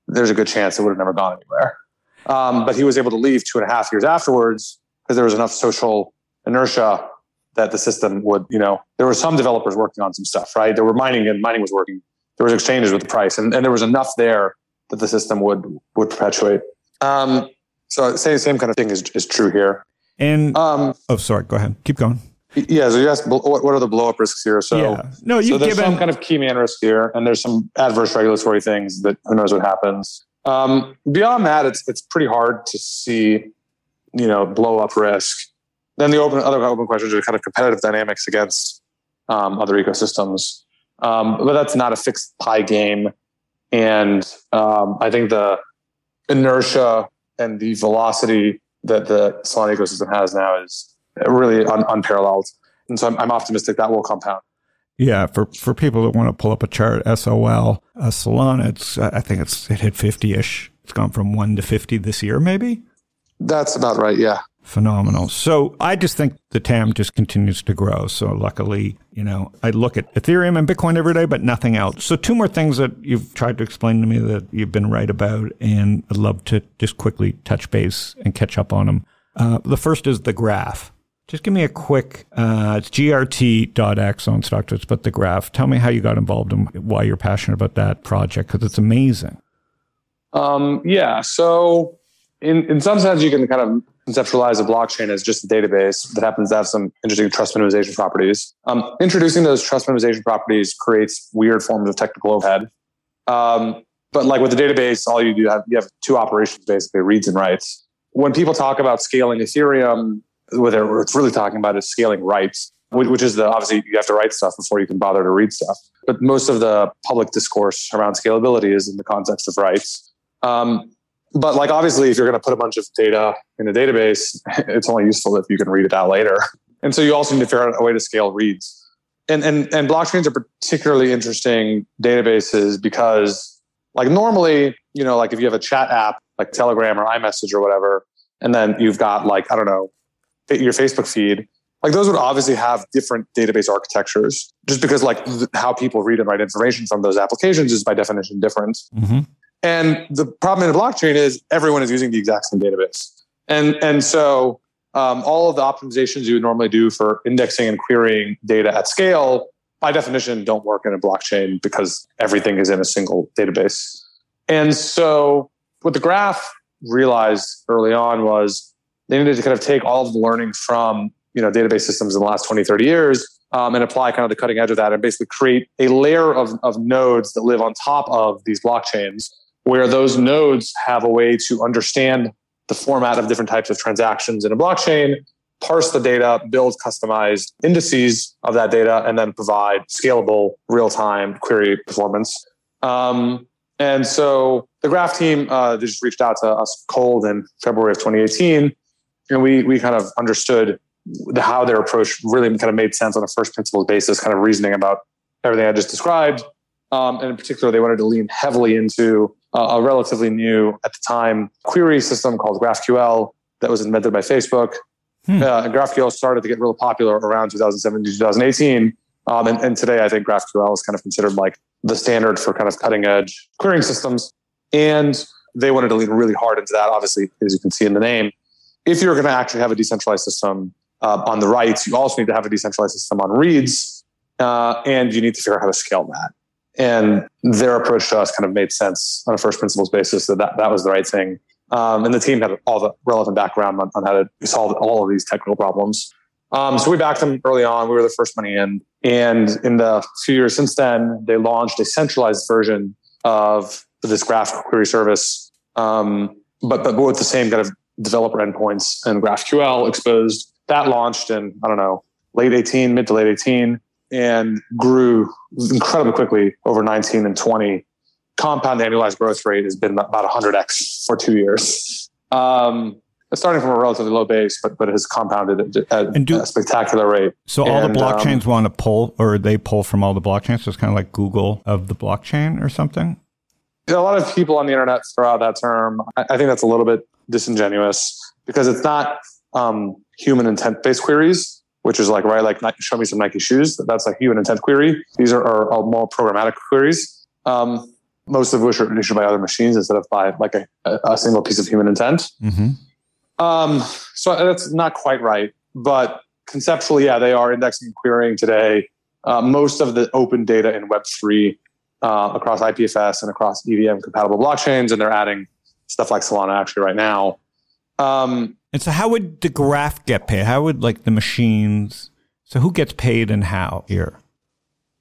there's a good chance it would have never gone anywhere. Um, but he was able to leave two and a half years afterwards because there was enough social inertia that the system would, you know, there were some developers working on some stuff, right? There were mining and mining was working. There was exchanges with the price, and, and there was enough there that the system would would perpetuate. Um, so same same kind of thing is is true here. And Um, oh, sorry, go ahead, keep going. Yeah. So you asked what, are the blow up risks here? So yeah, no, you've there's given some kind of key man risk here, and there's some adverse regulatory things that who knows what happens. Um, beyond that, it's it's pretty hard to see, you know, blow up risk. Then the open other open questions are kind of competitive dynamics against um, other ecosystems, um, but that's not a fixed pie game. And um, I think the inertia and the velocity that the Solana ecosystem has now is really un- unparalleled. And so I'm, I'm optimistic that will compound. Yeah, for, for people that want to pull up a chart, SOL, uh, Solana, it's I think it's it hit fifty ish. It's gone from one to fifty this year, maybe. That's about right. Yeah. Phenomenal. So I just think the TAM just continues to grow. So luckily, you know, I look at Ethereum and Bitcoin every day, but nothing else. So two more things that you've tried to explain to me that you've been right about, and I'd love to just quickly touch base and catch up on them. Uh, the first is the graph. Just give me a quick, uh, it's grt.x on StockTwits, but the graph. Tell me how you got involved and why you're passionate about that project because it's amazing. Um, yeah. So, in, in some sense, you can kind of conceptualize a blockchain as just a database that happens to have some interesting trust minimization properties. Um, introducing those trust minimization properties creates weird forms of technical overhead. Um, but like with the database, all you do have you have two operations basically: reads and writes. When people talk about scaling Ethereum, what they're really talking about is scaling writes, which is the obviously you have to write stuff before you can bother to read stuff. But most of the public discourse around scalability is in the context of writes. Um, but like obviously, if you're going to put a bunch of data in a database, it's only useful if you can read it out later. And so you also need to figure out a way to scale reads. and, and, and blockchains are particularly interesting databases because like normally, you know, like if you have a chat app like Telegram or iMessage or whatever, and then you've got like, I don't know, your Facebook feed, like those would obviously have different database architectures just because like th- how people read and write information from those applications is by definition different. Mm-hmm. And the problem in a blockchain is everyone is using the exact same database. And, and so um, all of the optimizations you would normally do for indexing and querying data at scale, by definition, don't work in a blockchain because everything is in a single database. And so what the graph realized early on was they needed to kind of take all of the learning from you know database systems in the last 20 30 years um, and apply kind of the cutting edge of that and basically create a layer of, of nodes that live on top of these blockchains where those nodes have a way to understand the format of different types of transactions in a blockchain parse the data build customized indices of that data and then provide scalable real-time query performance. Um, and so the graph team uh, they just reached out to us cold in february of 2018 and we we kind of understood the, how their approach really kind of made sense on a first principles basis, kind of reasoning about everything I just described. Um, and in particular, they wanted to lean heavily into uh, a relatively new, at the time, query system called GraphQL that was invented by Facebook. Hmm. Uh, and GraphQL started to get real popular around 2017 2018. Um, and, and today, I think GraphQL is kind of considered like the standard for kind of cutting edge querying systems. And they wanted to lean really hard into that, obviously, as you can see in the name. If you're going to actually have a decentralized system, uh, on the writes. You also need to have a decentralized system on reads, uh, and you need to figure out how to scale that. And their approach to us kind of made sense on a first principles basis that that, that was the right thing. Um, and the team had all the relevant background on, on, how to solve all of these technical problems. Um, so we backed them early on. We were the first money in. And in the few years since then, they launched a centralized version of this graph query service, um, but, but with the same kind of developer endpoints and GraphQL exposed that launched in, I don't know, late 18, mid to late 18, and grew incredibly quickly over 19 and 20. Compound annualized growth rate has been about 100x for two years. Um, starting from a relatively low base, but but it has compounded at, do, a spectacular rate. So all and, the blockchains um, want to pull, or they pull from all the blockchains. So it's kind of like Google of the blockchain or something. A lot of people on the internet throw out that term. I, I think that's a little bit disingenuous because it's not um, human intent based queries, which is like, right, like show me some Nike shoes. That's a human intent query. These are, are, are more programmatic queries, um, most of which are issued by other machines instead of by like a, a single piece of human intent. Mm-hmm. Um, so that's not quite right. But conceptually, yeah, they are indexing and querying today. Uh, most of the open data in Web3 uh, across IPFS and across EVM compatible blockchains, and they're adding stuff like Solana actually right now. Um, and so, how would the graph get paid? How would like the machines? So, who gets paid and how here?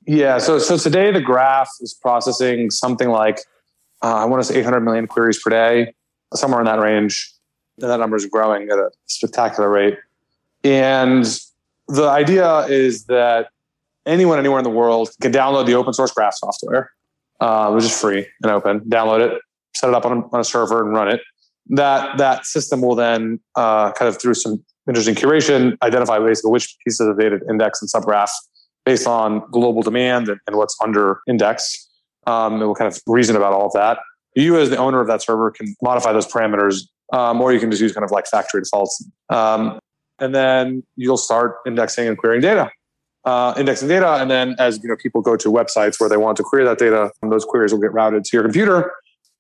Yeah. So, so today the graph is processing something like uh, I want to say 800 million queries per day, somewhere in that range. And that number is growing at a spectacular rate. And the idea is that anyone anywhere in the world can download the open source graph software, uh, which is free and open. Download it, set it up on a, on a server, and run it that that system will then uh, kind of through some interesting curation identify basically which pieces of data index and subgraph based on global demand and, and what's under index. Um, it will kind of reason about all of that. You, as the owner of that server, can modify those parameters, um, or you can just use kind of like factory defaults. Um, and then you'll start indexing and querying data. Uh, indexing data, and then as you know, people go to websites where they want to query that data, those queries will get routed to your computer,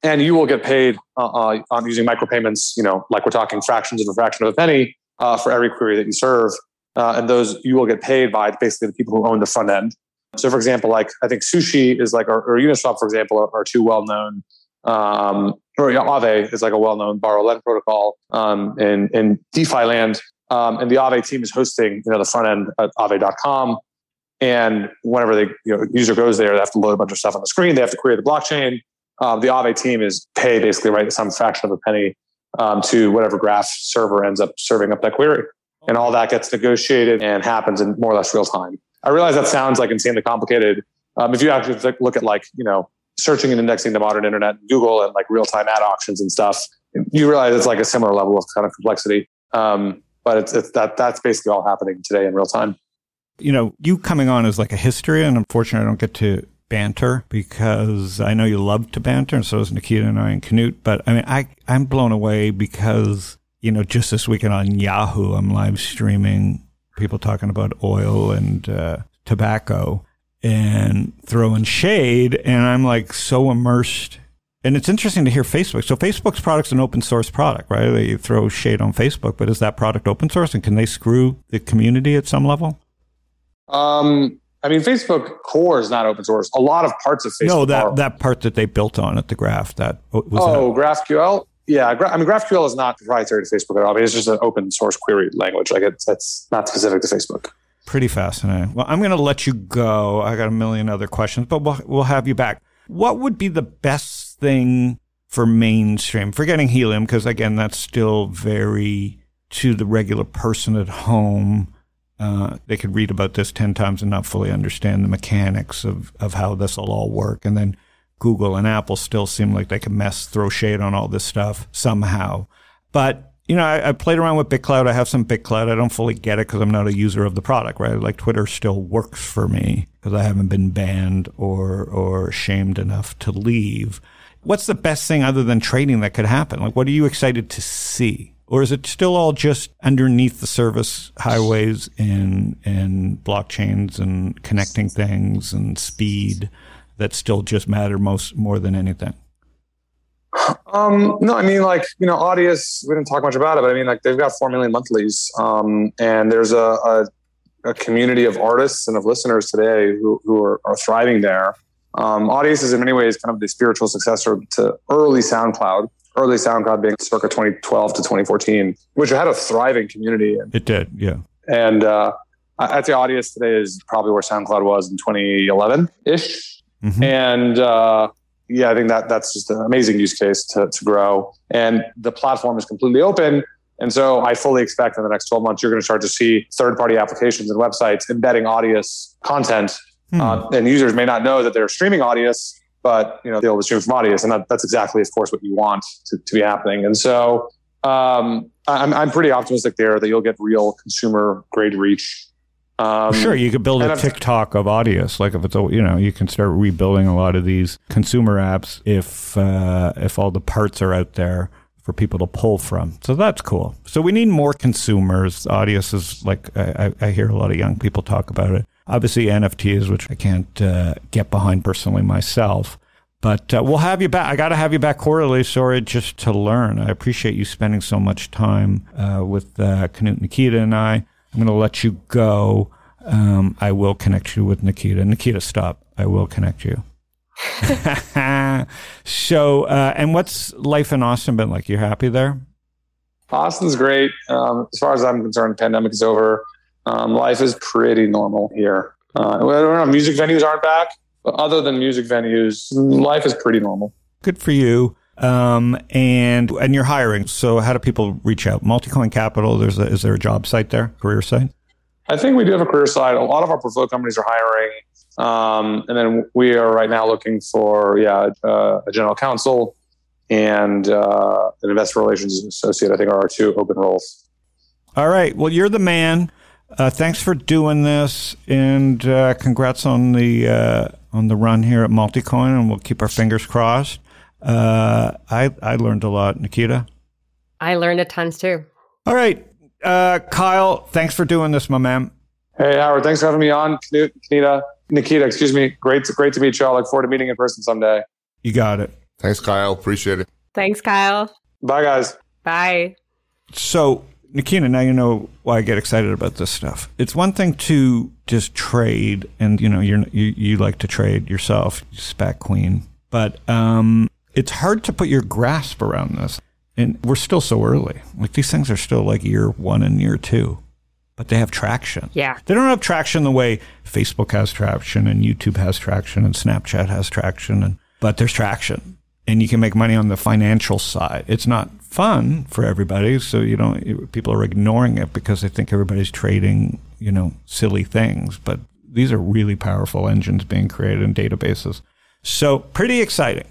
and you will get paid uh, uh, on using micropayments. You know, like we're talking fractions of a fraction of a penny uh, for every query that you serve, uh, and those you will get paid by basically the people who own the front end. So, for example, like I think Sushi is like, or, or Uniswap, for example, are, are two well-known. Um, or Aave is like a well-known borrow lend protocol um, in in DeFi land, um, and the Aave team is hosting you know the front end at Aave.com. And whenever the you know, user goes there, they have to load a bunch of stuff on the screen. They have to query the blockchain um, the Aave team is paid basically right some fraction of a penny um, to whatever graph server ends up serving up that query. And all that gets negotiated and happens in more or less real time. I realize that sounds like insanely complicated. Um, if you actually look at like, you know, searching and indexing the modern internet, Google and like real time ad auctions and stuff, you realize it's like a similar level of kind of complexity. Um, but it's, it's that that's basically all happening today in real time. You know, you coming on is like a history, and unfortunately, I don't get to banter because I know you love to banter, and so does Nikita and I and Knut. But I mean, I I'm blown away because you know just this weekend on Yahoo, I'm live streaming people talking about oil and uh, tobacco and throwing shade, and I'm like so immersed. And it's interesting to hear Facebook. So Facebook's product's an open source product, right? They throw shade on Facebook, but is that product open source, and can they screw the community at some level? Um, I mean, Facebook core is not open source. A lot of parts of Facebook. No, that are. that part that they built on at the graph that was oh, that, GraphQL. Yeah, gra- I mean, GraphQL is not proprietary to Facebook at all. I mean, it's just an open source query language. Like it's that's not specific to Facebook. pretty fascinating. Well, I'm going to let you go. I got a million other questions, but we'll we'll have you back. What would be the best thing for mainstream? Forgetting helium, because again, that's still very to the regular person at home. Uh, they could read about this 10 times and not fully understand the mechanics of, of how this will all work. And then Google and Apple still seem like they can mess, throw shade on all this stuff somehow. But, you know, I, I played around with BitClout. I have some BitClout. I don't fully get it because I'm not a user of the product, right? Like Twitter still works for me because I haven't been banned or, or shamed enough to leave. What's the best thing other than trading that could happen? Like, what are you excited to see? Or is it still all just underneath the service highways and and blockchains and connecting things and speed that still just matter most more than anything? Um, no, I mean, like, you know, Audius, we didn't talk much about it, but I mean, like, they've got 4 million monthlies. Um, and there's a, a, a community of artists and of listeners today who, who are, are thriving there. Um, Audius is in many ways kind of the spiritual successor to early SoundCloud, early SoundCloud being circa 2012 to 2014, which had a thriving community. And, It did, yeah. and uh, I'd say Audius today is probably where SoundCloud was in 2011 ish. Mhm. And uh, yeah, I think that that's just an amazing use case to, to grow. And the platform is completely open. And so I fully expect in the next 12 months, you're going to start to see third party applications and websites embedding Audius content. Hmm. Uh, and users may not know that they're streaming Audius, but you know they'll be streaming from Audius. And that, that's exactly, of course, what you want to, to be happening. And so um, I'm, I'm pretty optimistic there that you'll get real consumer grade reach. Um, Sure, you could build a I've- TikTok of Audius. Like if it's a, you know, you can start rebuilding a lot of these consumer apps if uh, if all the parts are out there for people to pull from. So that's cool. So we need more consumers. Audius is like I I hear a lot of young people talk about it. Obviously NFTs, which I can't uh, get behind personally myself. But uh, we'll have you back. I got to have you back quarterly, sorry, just to learn. I appreciate you spending so much time uh, with uh, Knut Nikita and I. I'm going to let you go. Um, I will connect you with Nikita. Nikita, stop. I will connect you. so, uh, and what's life in Austin been like? You happy there? Austin's great. Um, as far as I'm concerned, pandemic is over. Um, life is pretty normal here. Uh, I don't know, music venues aren't back, but other than music venues, life is pretty normal. Good for you. Um, and and you're hiring. So, how do people reach out? Multicoin Capital. There's a, is there a job site there? Career site? I think we do have a career site. A lot of our portfolio companies are hiring. Um, and then we are right now looking for, yeah, uh, a general counsel and uh, an investor relations associate, I think are our two open roles. All right. Well, you're the man. Uh, thanks for doing this, and uh, congrats on the uh, on the run here at Multicoin, and we'll keep our fingers crossed. Uh, I I learned a lot, Nikita. I learned a tons too. All right, uh, Kyle. Thanks for doing this, my man. Hey, Howard, thanks for having me on. Knut, Nikita, Nikita, excuse me. Great, to, great to meet you. I look forward to meeting in person someday. You got it. Thanks, Kyle. Appreciate it. Thanks, Kyle. Bye, guys. Bye. So, Nikita, now you know why I get excited about this stuff. It's one thing to just trade, and you know you're, you you like to trade yourself, you SPAC queen, but um, it's hard to put your grasp around this. And we're still so early. Like these things are still like year one and year two, but they have traction. Yeah. They don't have traction the way Facebook has traction and YouTube has traction and Snapchat has traction, and but there's traction, and you can make money on the financial side. It's not fun for everybody, so you don't. People are ignoring it because they think everybody's trading, you know, silly things. But these are really powerful engines being created in databases. So pretty exciting.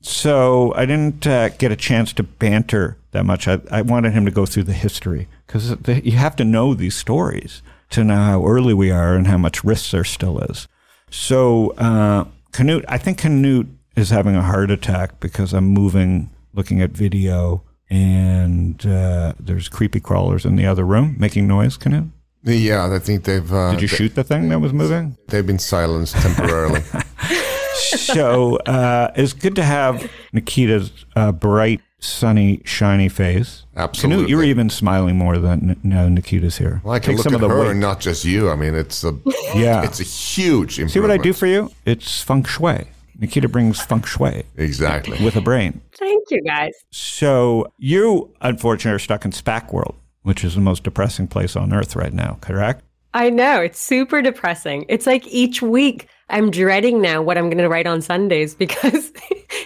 So I didn't uh, get a chance to banter that much. I, I wanted him to go through the history because you have to know these stories to know how early we are and how much risk there still is. So, uh, Canute, I think Canute is having a heart attack because I'm moving, looking at video, and uh, there's creepy crawlers in the other room making noise. Canute, Yeah, I think they've. Uh, did you shoot the thing that was moving? They've been silenced temporarily. so uh, it's good to have Nikita's uh, bright, sunny, shiny face. Absolutely. You're even smiling more than now Nikita's here. well, I can Take look some at of the her weight. not just you. I mean, it's a Yeah. it's a huge. See what I do for you? It's feng shui. Nikita brings feng shui exactly. with a brain. Thank you, guys. So you, unfortunately, are stuck in SPAC world, which is the most depressing place on earth right now, correct? I know it's super depressing. It's like each week I'm dreading now what I'm going to write on Sundays because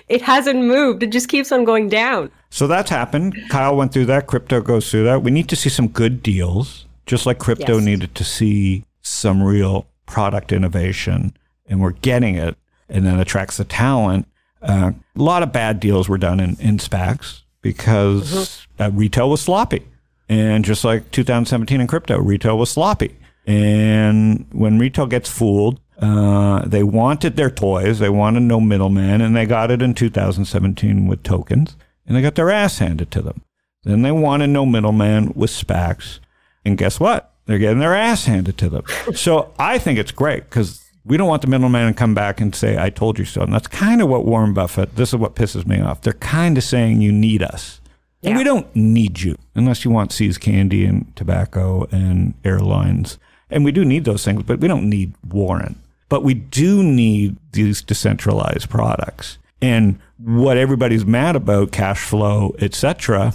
it hasn't moved. It just keeps on going down. So that's happened. Kyle went through that. Crypto goes through that. We need to see some good deals, just like crypto Yes. needed to see some real product innovation, and we're getting it, and then attracts the talent. Uh, a lot of bad deals were done in, in SPACs because uh, retail was sloppy. And just like 2017 in crypto, retail was sloppy. And when retail gets fooled, uh, they wanted their toys, they wanted no middleman, and they got it in 2017 with tokens, and they got their ass handed to them. Then they wanted no middleman with SPACs, and guess what? They're getting their ass handed to them. so I think it's great because we don't want the middleman to come back and say, I told you so. And that's kind of what Warren Buffett, this is what pisses me off. They're kind of saying you need us. And we don't need you unless you want See's candy and tobacco and airlines. And we do need those things, but we don't need Warren. But we do need these decentralized products. And what everybody's mad about, cash flow, etc.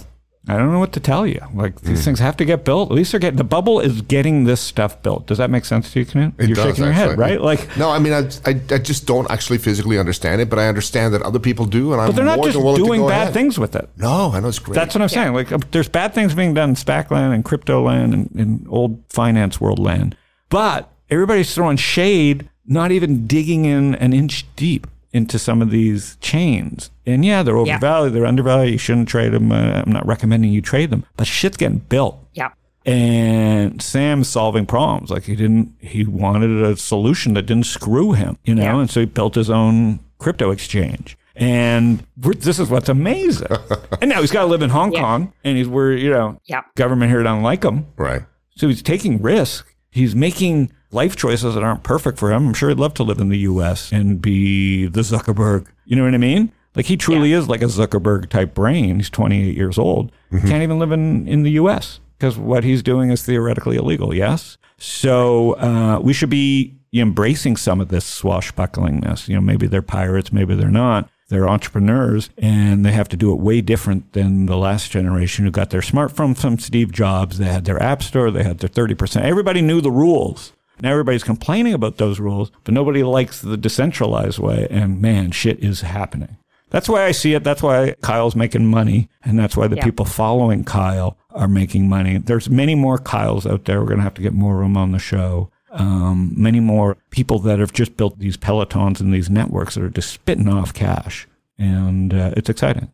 I don't know what to tell you. Like these things have to get built. At least they're getting the bubble is getting this stuff built. Does that make sense to you, Knut? You're does, shaking your head, right? Like No, I mean, I, I, I just don't actually physically understand it, but I understand that other people do, and I'm but they're not more just than doing bad ahead. things with it. No, I know it's great. That's what I'm saying. Like, uh, there's bad things being done in SPAC land and crypto land and, and old finance world land, but everybody's throwing shade, not even digging in an inch deep into some of these chains. And yeah, they're Yeah. overvalued, they're undervalued. You shouldn't trade them. Uh, I'm not recommending you trade them, but shit's getting built. Yeah. And Sam's solving problems. Like he didn't, he wanted a solution that didn't screw him, you know? Yeah. And so he built his own crypto exchange. And this is what's amazing. and now he's got to live in Hong Yeah. Kong and he's, we're, you know, Yeah. government here don't like him. right. So he's taking risk. He's making life choices that aren't perfect for him. I'm sure he'd love to live in the US and be the Zuckerberg. You know what I mean? Like he truly is like a Zuckerberg type brain. He's 28 years old. Can't even live in, in the US because what he's doing is theoretically illegal. Yes. So uh, we should be embracing some of this swashbucklingness. You know, maybe they're pirates, maybe they're not. They're entrepreneurs and they have to do it way different than the last generation who got their smartphone from Steve Jobs. They had their app store, they had their 30%. Everybody knew the rules. Now everybody's complaining about those rules, but nobody likes the decentralized way. And man, shit is happening. That's why I see it. That's why Kyle's making money. And that's why the Yeah. people following Kyle are making money. There's many more Kyles out there. We're going to have to get more of them on the show. Um, many more people that have just built these pelotons and these networks that are just spitting off cash. And uh, it's exciting.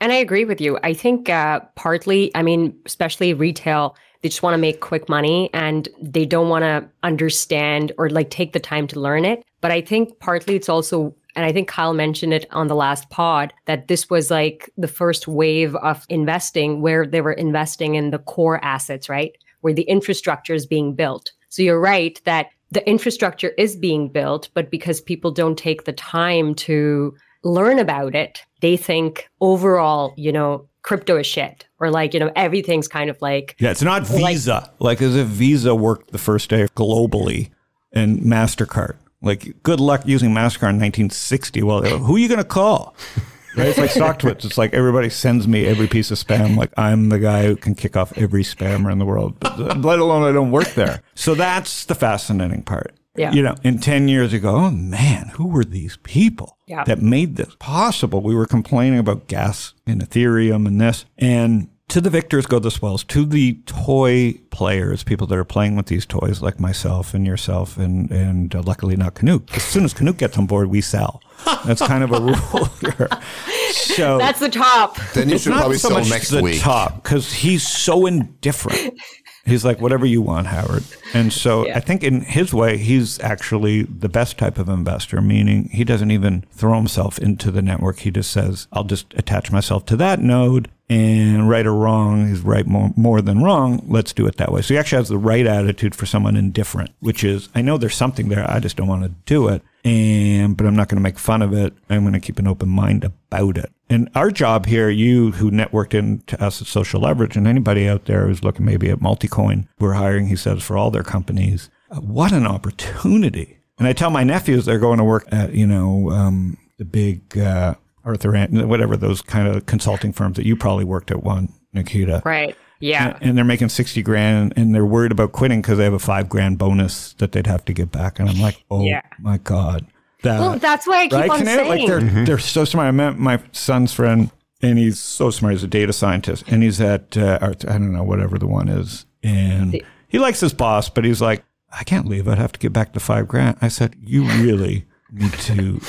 And I agree with you. I think uh, partly, I mean, especially retail, they just want to make quick money and they don't want to understand or like take the time to learn it. But I think partly it's also, and I think Kyle mentioned it on the last pod, that this was like the first wave of investing where they were investing in the core assets, right? Where the infrastructure is being built. So you're right that the infrastructure is being built, but because people don't take the time to learn about it, they think overall, you know, crypto is shit or like, you know, everything's kind of like, Yeah, it's not Visa. Like, as if Visa worked the first day globally and MasterCard. Like, good luck using MasterCard in 1960. Well, who are you going to call? Right? It's like StockTwits. It's like everybody sends me every piece of spam. Like, I'm the guy who can kick off every spammer in the world, but, uh, let alone I don't work there. So that's the fascinating part. Yeah. You know, in 10 years ago, oh man, who were these people Yeah. that made this possible? We were complaining about gas and Ethereum and this. And to the victors go the spoils. To the toy players, people that are playing with these toys, like myself and yourself, and and uh, luckily not Canute. As soon as Canute gets on board, we sell. That's kind of a rule here. So that's the top. Then you should probably so sell next the week. top because he's so indifferent. He's like, whatever you want, Howard. And so Yeah. I think in his way, he's actually the best type of investor, meaning he doesn't even throw himself into the network. He just says, I'll just attach myself to that node and right or wrong is right more, more than wrong. Let's do it that way. So he actually has the right attitude for someone indifferent, which is, I know there's something there. I just don't want to do it. And, but I'm not going to make fun of it. I'm going to keep an open mind about it. And our job here, you who networked into us at Social Leverage, and anybody out there who's looking maybe at Multicoin, we're hiring, he says, for all their companies. Uh, what an opportunity. And I tell my nephews they're going to work at, you know, um, the big uh, Arthur, Ant- whatever those kind of consulting firms that you probably worked at one, Nikita. Right. Yeah. And they're making 60 grand and they're worried about quitting because they have a five grand bonus that they'd have to give back. And I'm like, oh Yeah. my God. That, Well, that's why I keep right, on Knut? Like they're they're so smart. I met my son's friend, and he's so smart. He's a data scientist, and he's at uh, I don't know whatever the one is, and he likes his boss, but he's like, I can't leave. I'd have to get back to five grand. I said, you really need to.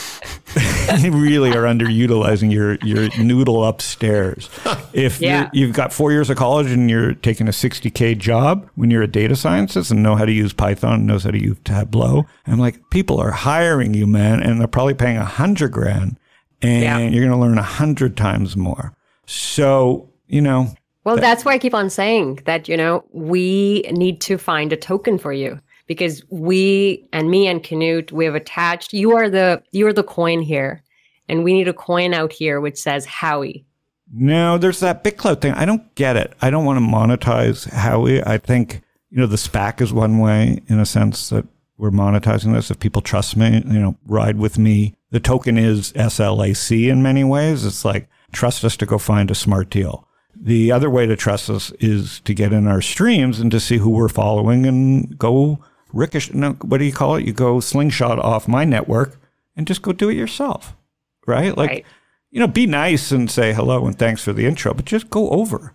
really are underutilizing your your noodle upstairs. If Yeah. you're, you've got four years of college and you're taking a 60k job when you're a data scientist and know how to use Python, and knows how to use Tableau, I'm like, people are hiring you, man, and they're probably paying a hundred grand, and Yeah. you're going to learn a hundred times more. So you know, Well, that's why I keep on saying that, you know, we need to find a token for you because we and me and Knut, we have attached you are the you are the coin here. And we need a coin out here which says Howie. No, there's that BitClout thing. I don't get it. I don't want to monetize Howie. I think, you know, the SPAC is one way in a sense that we're monetizing this. If people trust me, you know, ride with me. The token is SPAC in many ways. It's like, trust us to go find a smart deal. The other way to trust us is to get in our streams and to see who we're following and go ricochet. No, what do you call it? You go slingshot off my network and just go do it yourself. Right? Like, Right. you know, be nice and say hello and thanks for the intro, but just go over,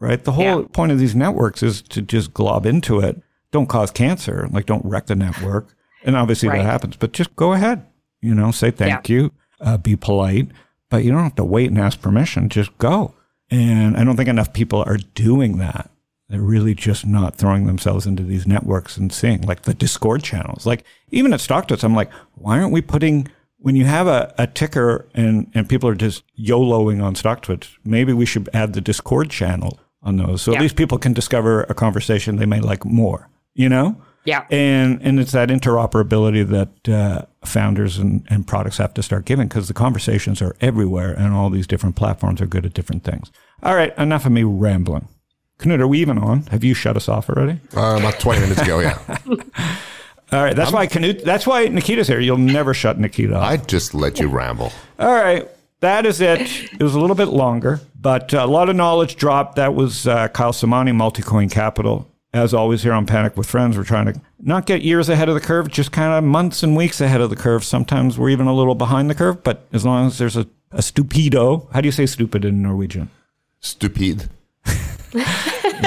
right? The whole Yeah. point of these networks is to just glob into it. Don't cause cancer, like don't wreck the network. And obviously Right. that happens, but just go ahead, you know, say thank Yeah. you, uh, be polite, but you don't have to wait and ask permission. Just go. And I don't think enough people are doing that. They're really just not throwing themselves into these networks and seeing like the Discord channels. Like even at StockTwits, I'm like, why aren't we putting when you have a, a ticker and, and people are just YOLOing on StockTwits, maybe we should add the Discord channel on those. So at least people can discover a conversation they may like more, you know? Yeah. And and it's that interoperability that uh, founders and, and products have to start giving because the conversations are everywhere and all these different platforms are good at different things. All right, enough of me rambling. Knut, are we even on? Have you shut us off already? Uh, about 20 minutes ago, yeah. All right, that's why Knut, that's why Nikita's here. You'll never shut Nikita off. I just let you ramble. All right. That is it. It was a little bit longer, but a lot of knowledge dropped. That was uh, Kyle Samani, Multicoin Capital. As always, here on Panic with Friends, we're trying to not get years ahead of the curve, just kind of months and weeks ahead of the curve. Sometimes we're even a little behind the curve, but as long as there's a, a stupido, how do you say stupid in Norwegian? Stupid.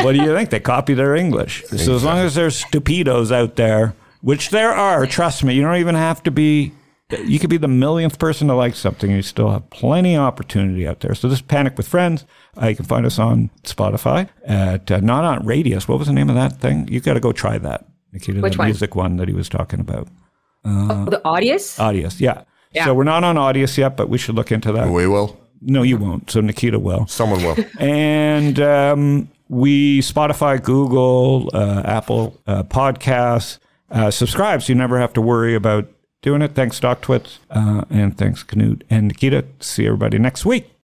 what do you think? They copy their English. So as long as there's stupidos out there, which there are, trust me, you don't even have to be. You could be the millionth person to like something, and you still have plenty of opportunity out there. So this Panic with Friends. Uh, you can find us on Spotify at uh, not on Radius. What was the name of that thing? You got to go try that, Nikita. Which the one? music one that he was talking about. Oh, the Audius? Audius, yeah. Yeah. So we're not on Audius yet, but we should look into that. We will. No, you won't. So Nikita will. Someone will. and um, we Spotify, Google, uh, Apple uh, Podcasts. Uh, subscribe so you never have to worry about doing it. Thanks, StockTwits, uh, and thanks, Knut and Nikita. See everybody next week.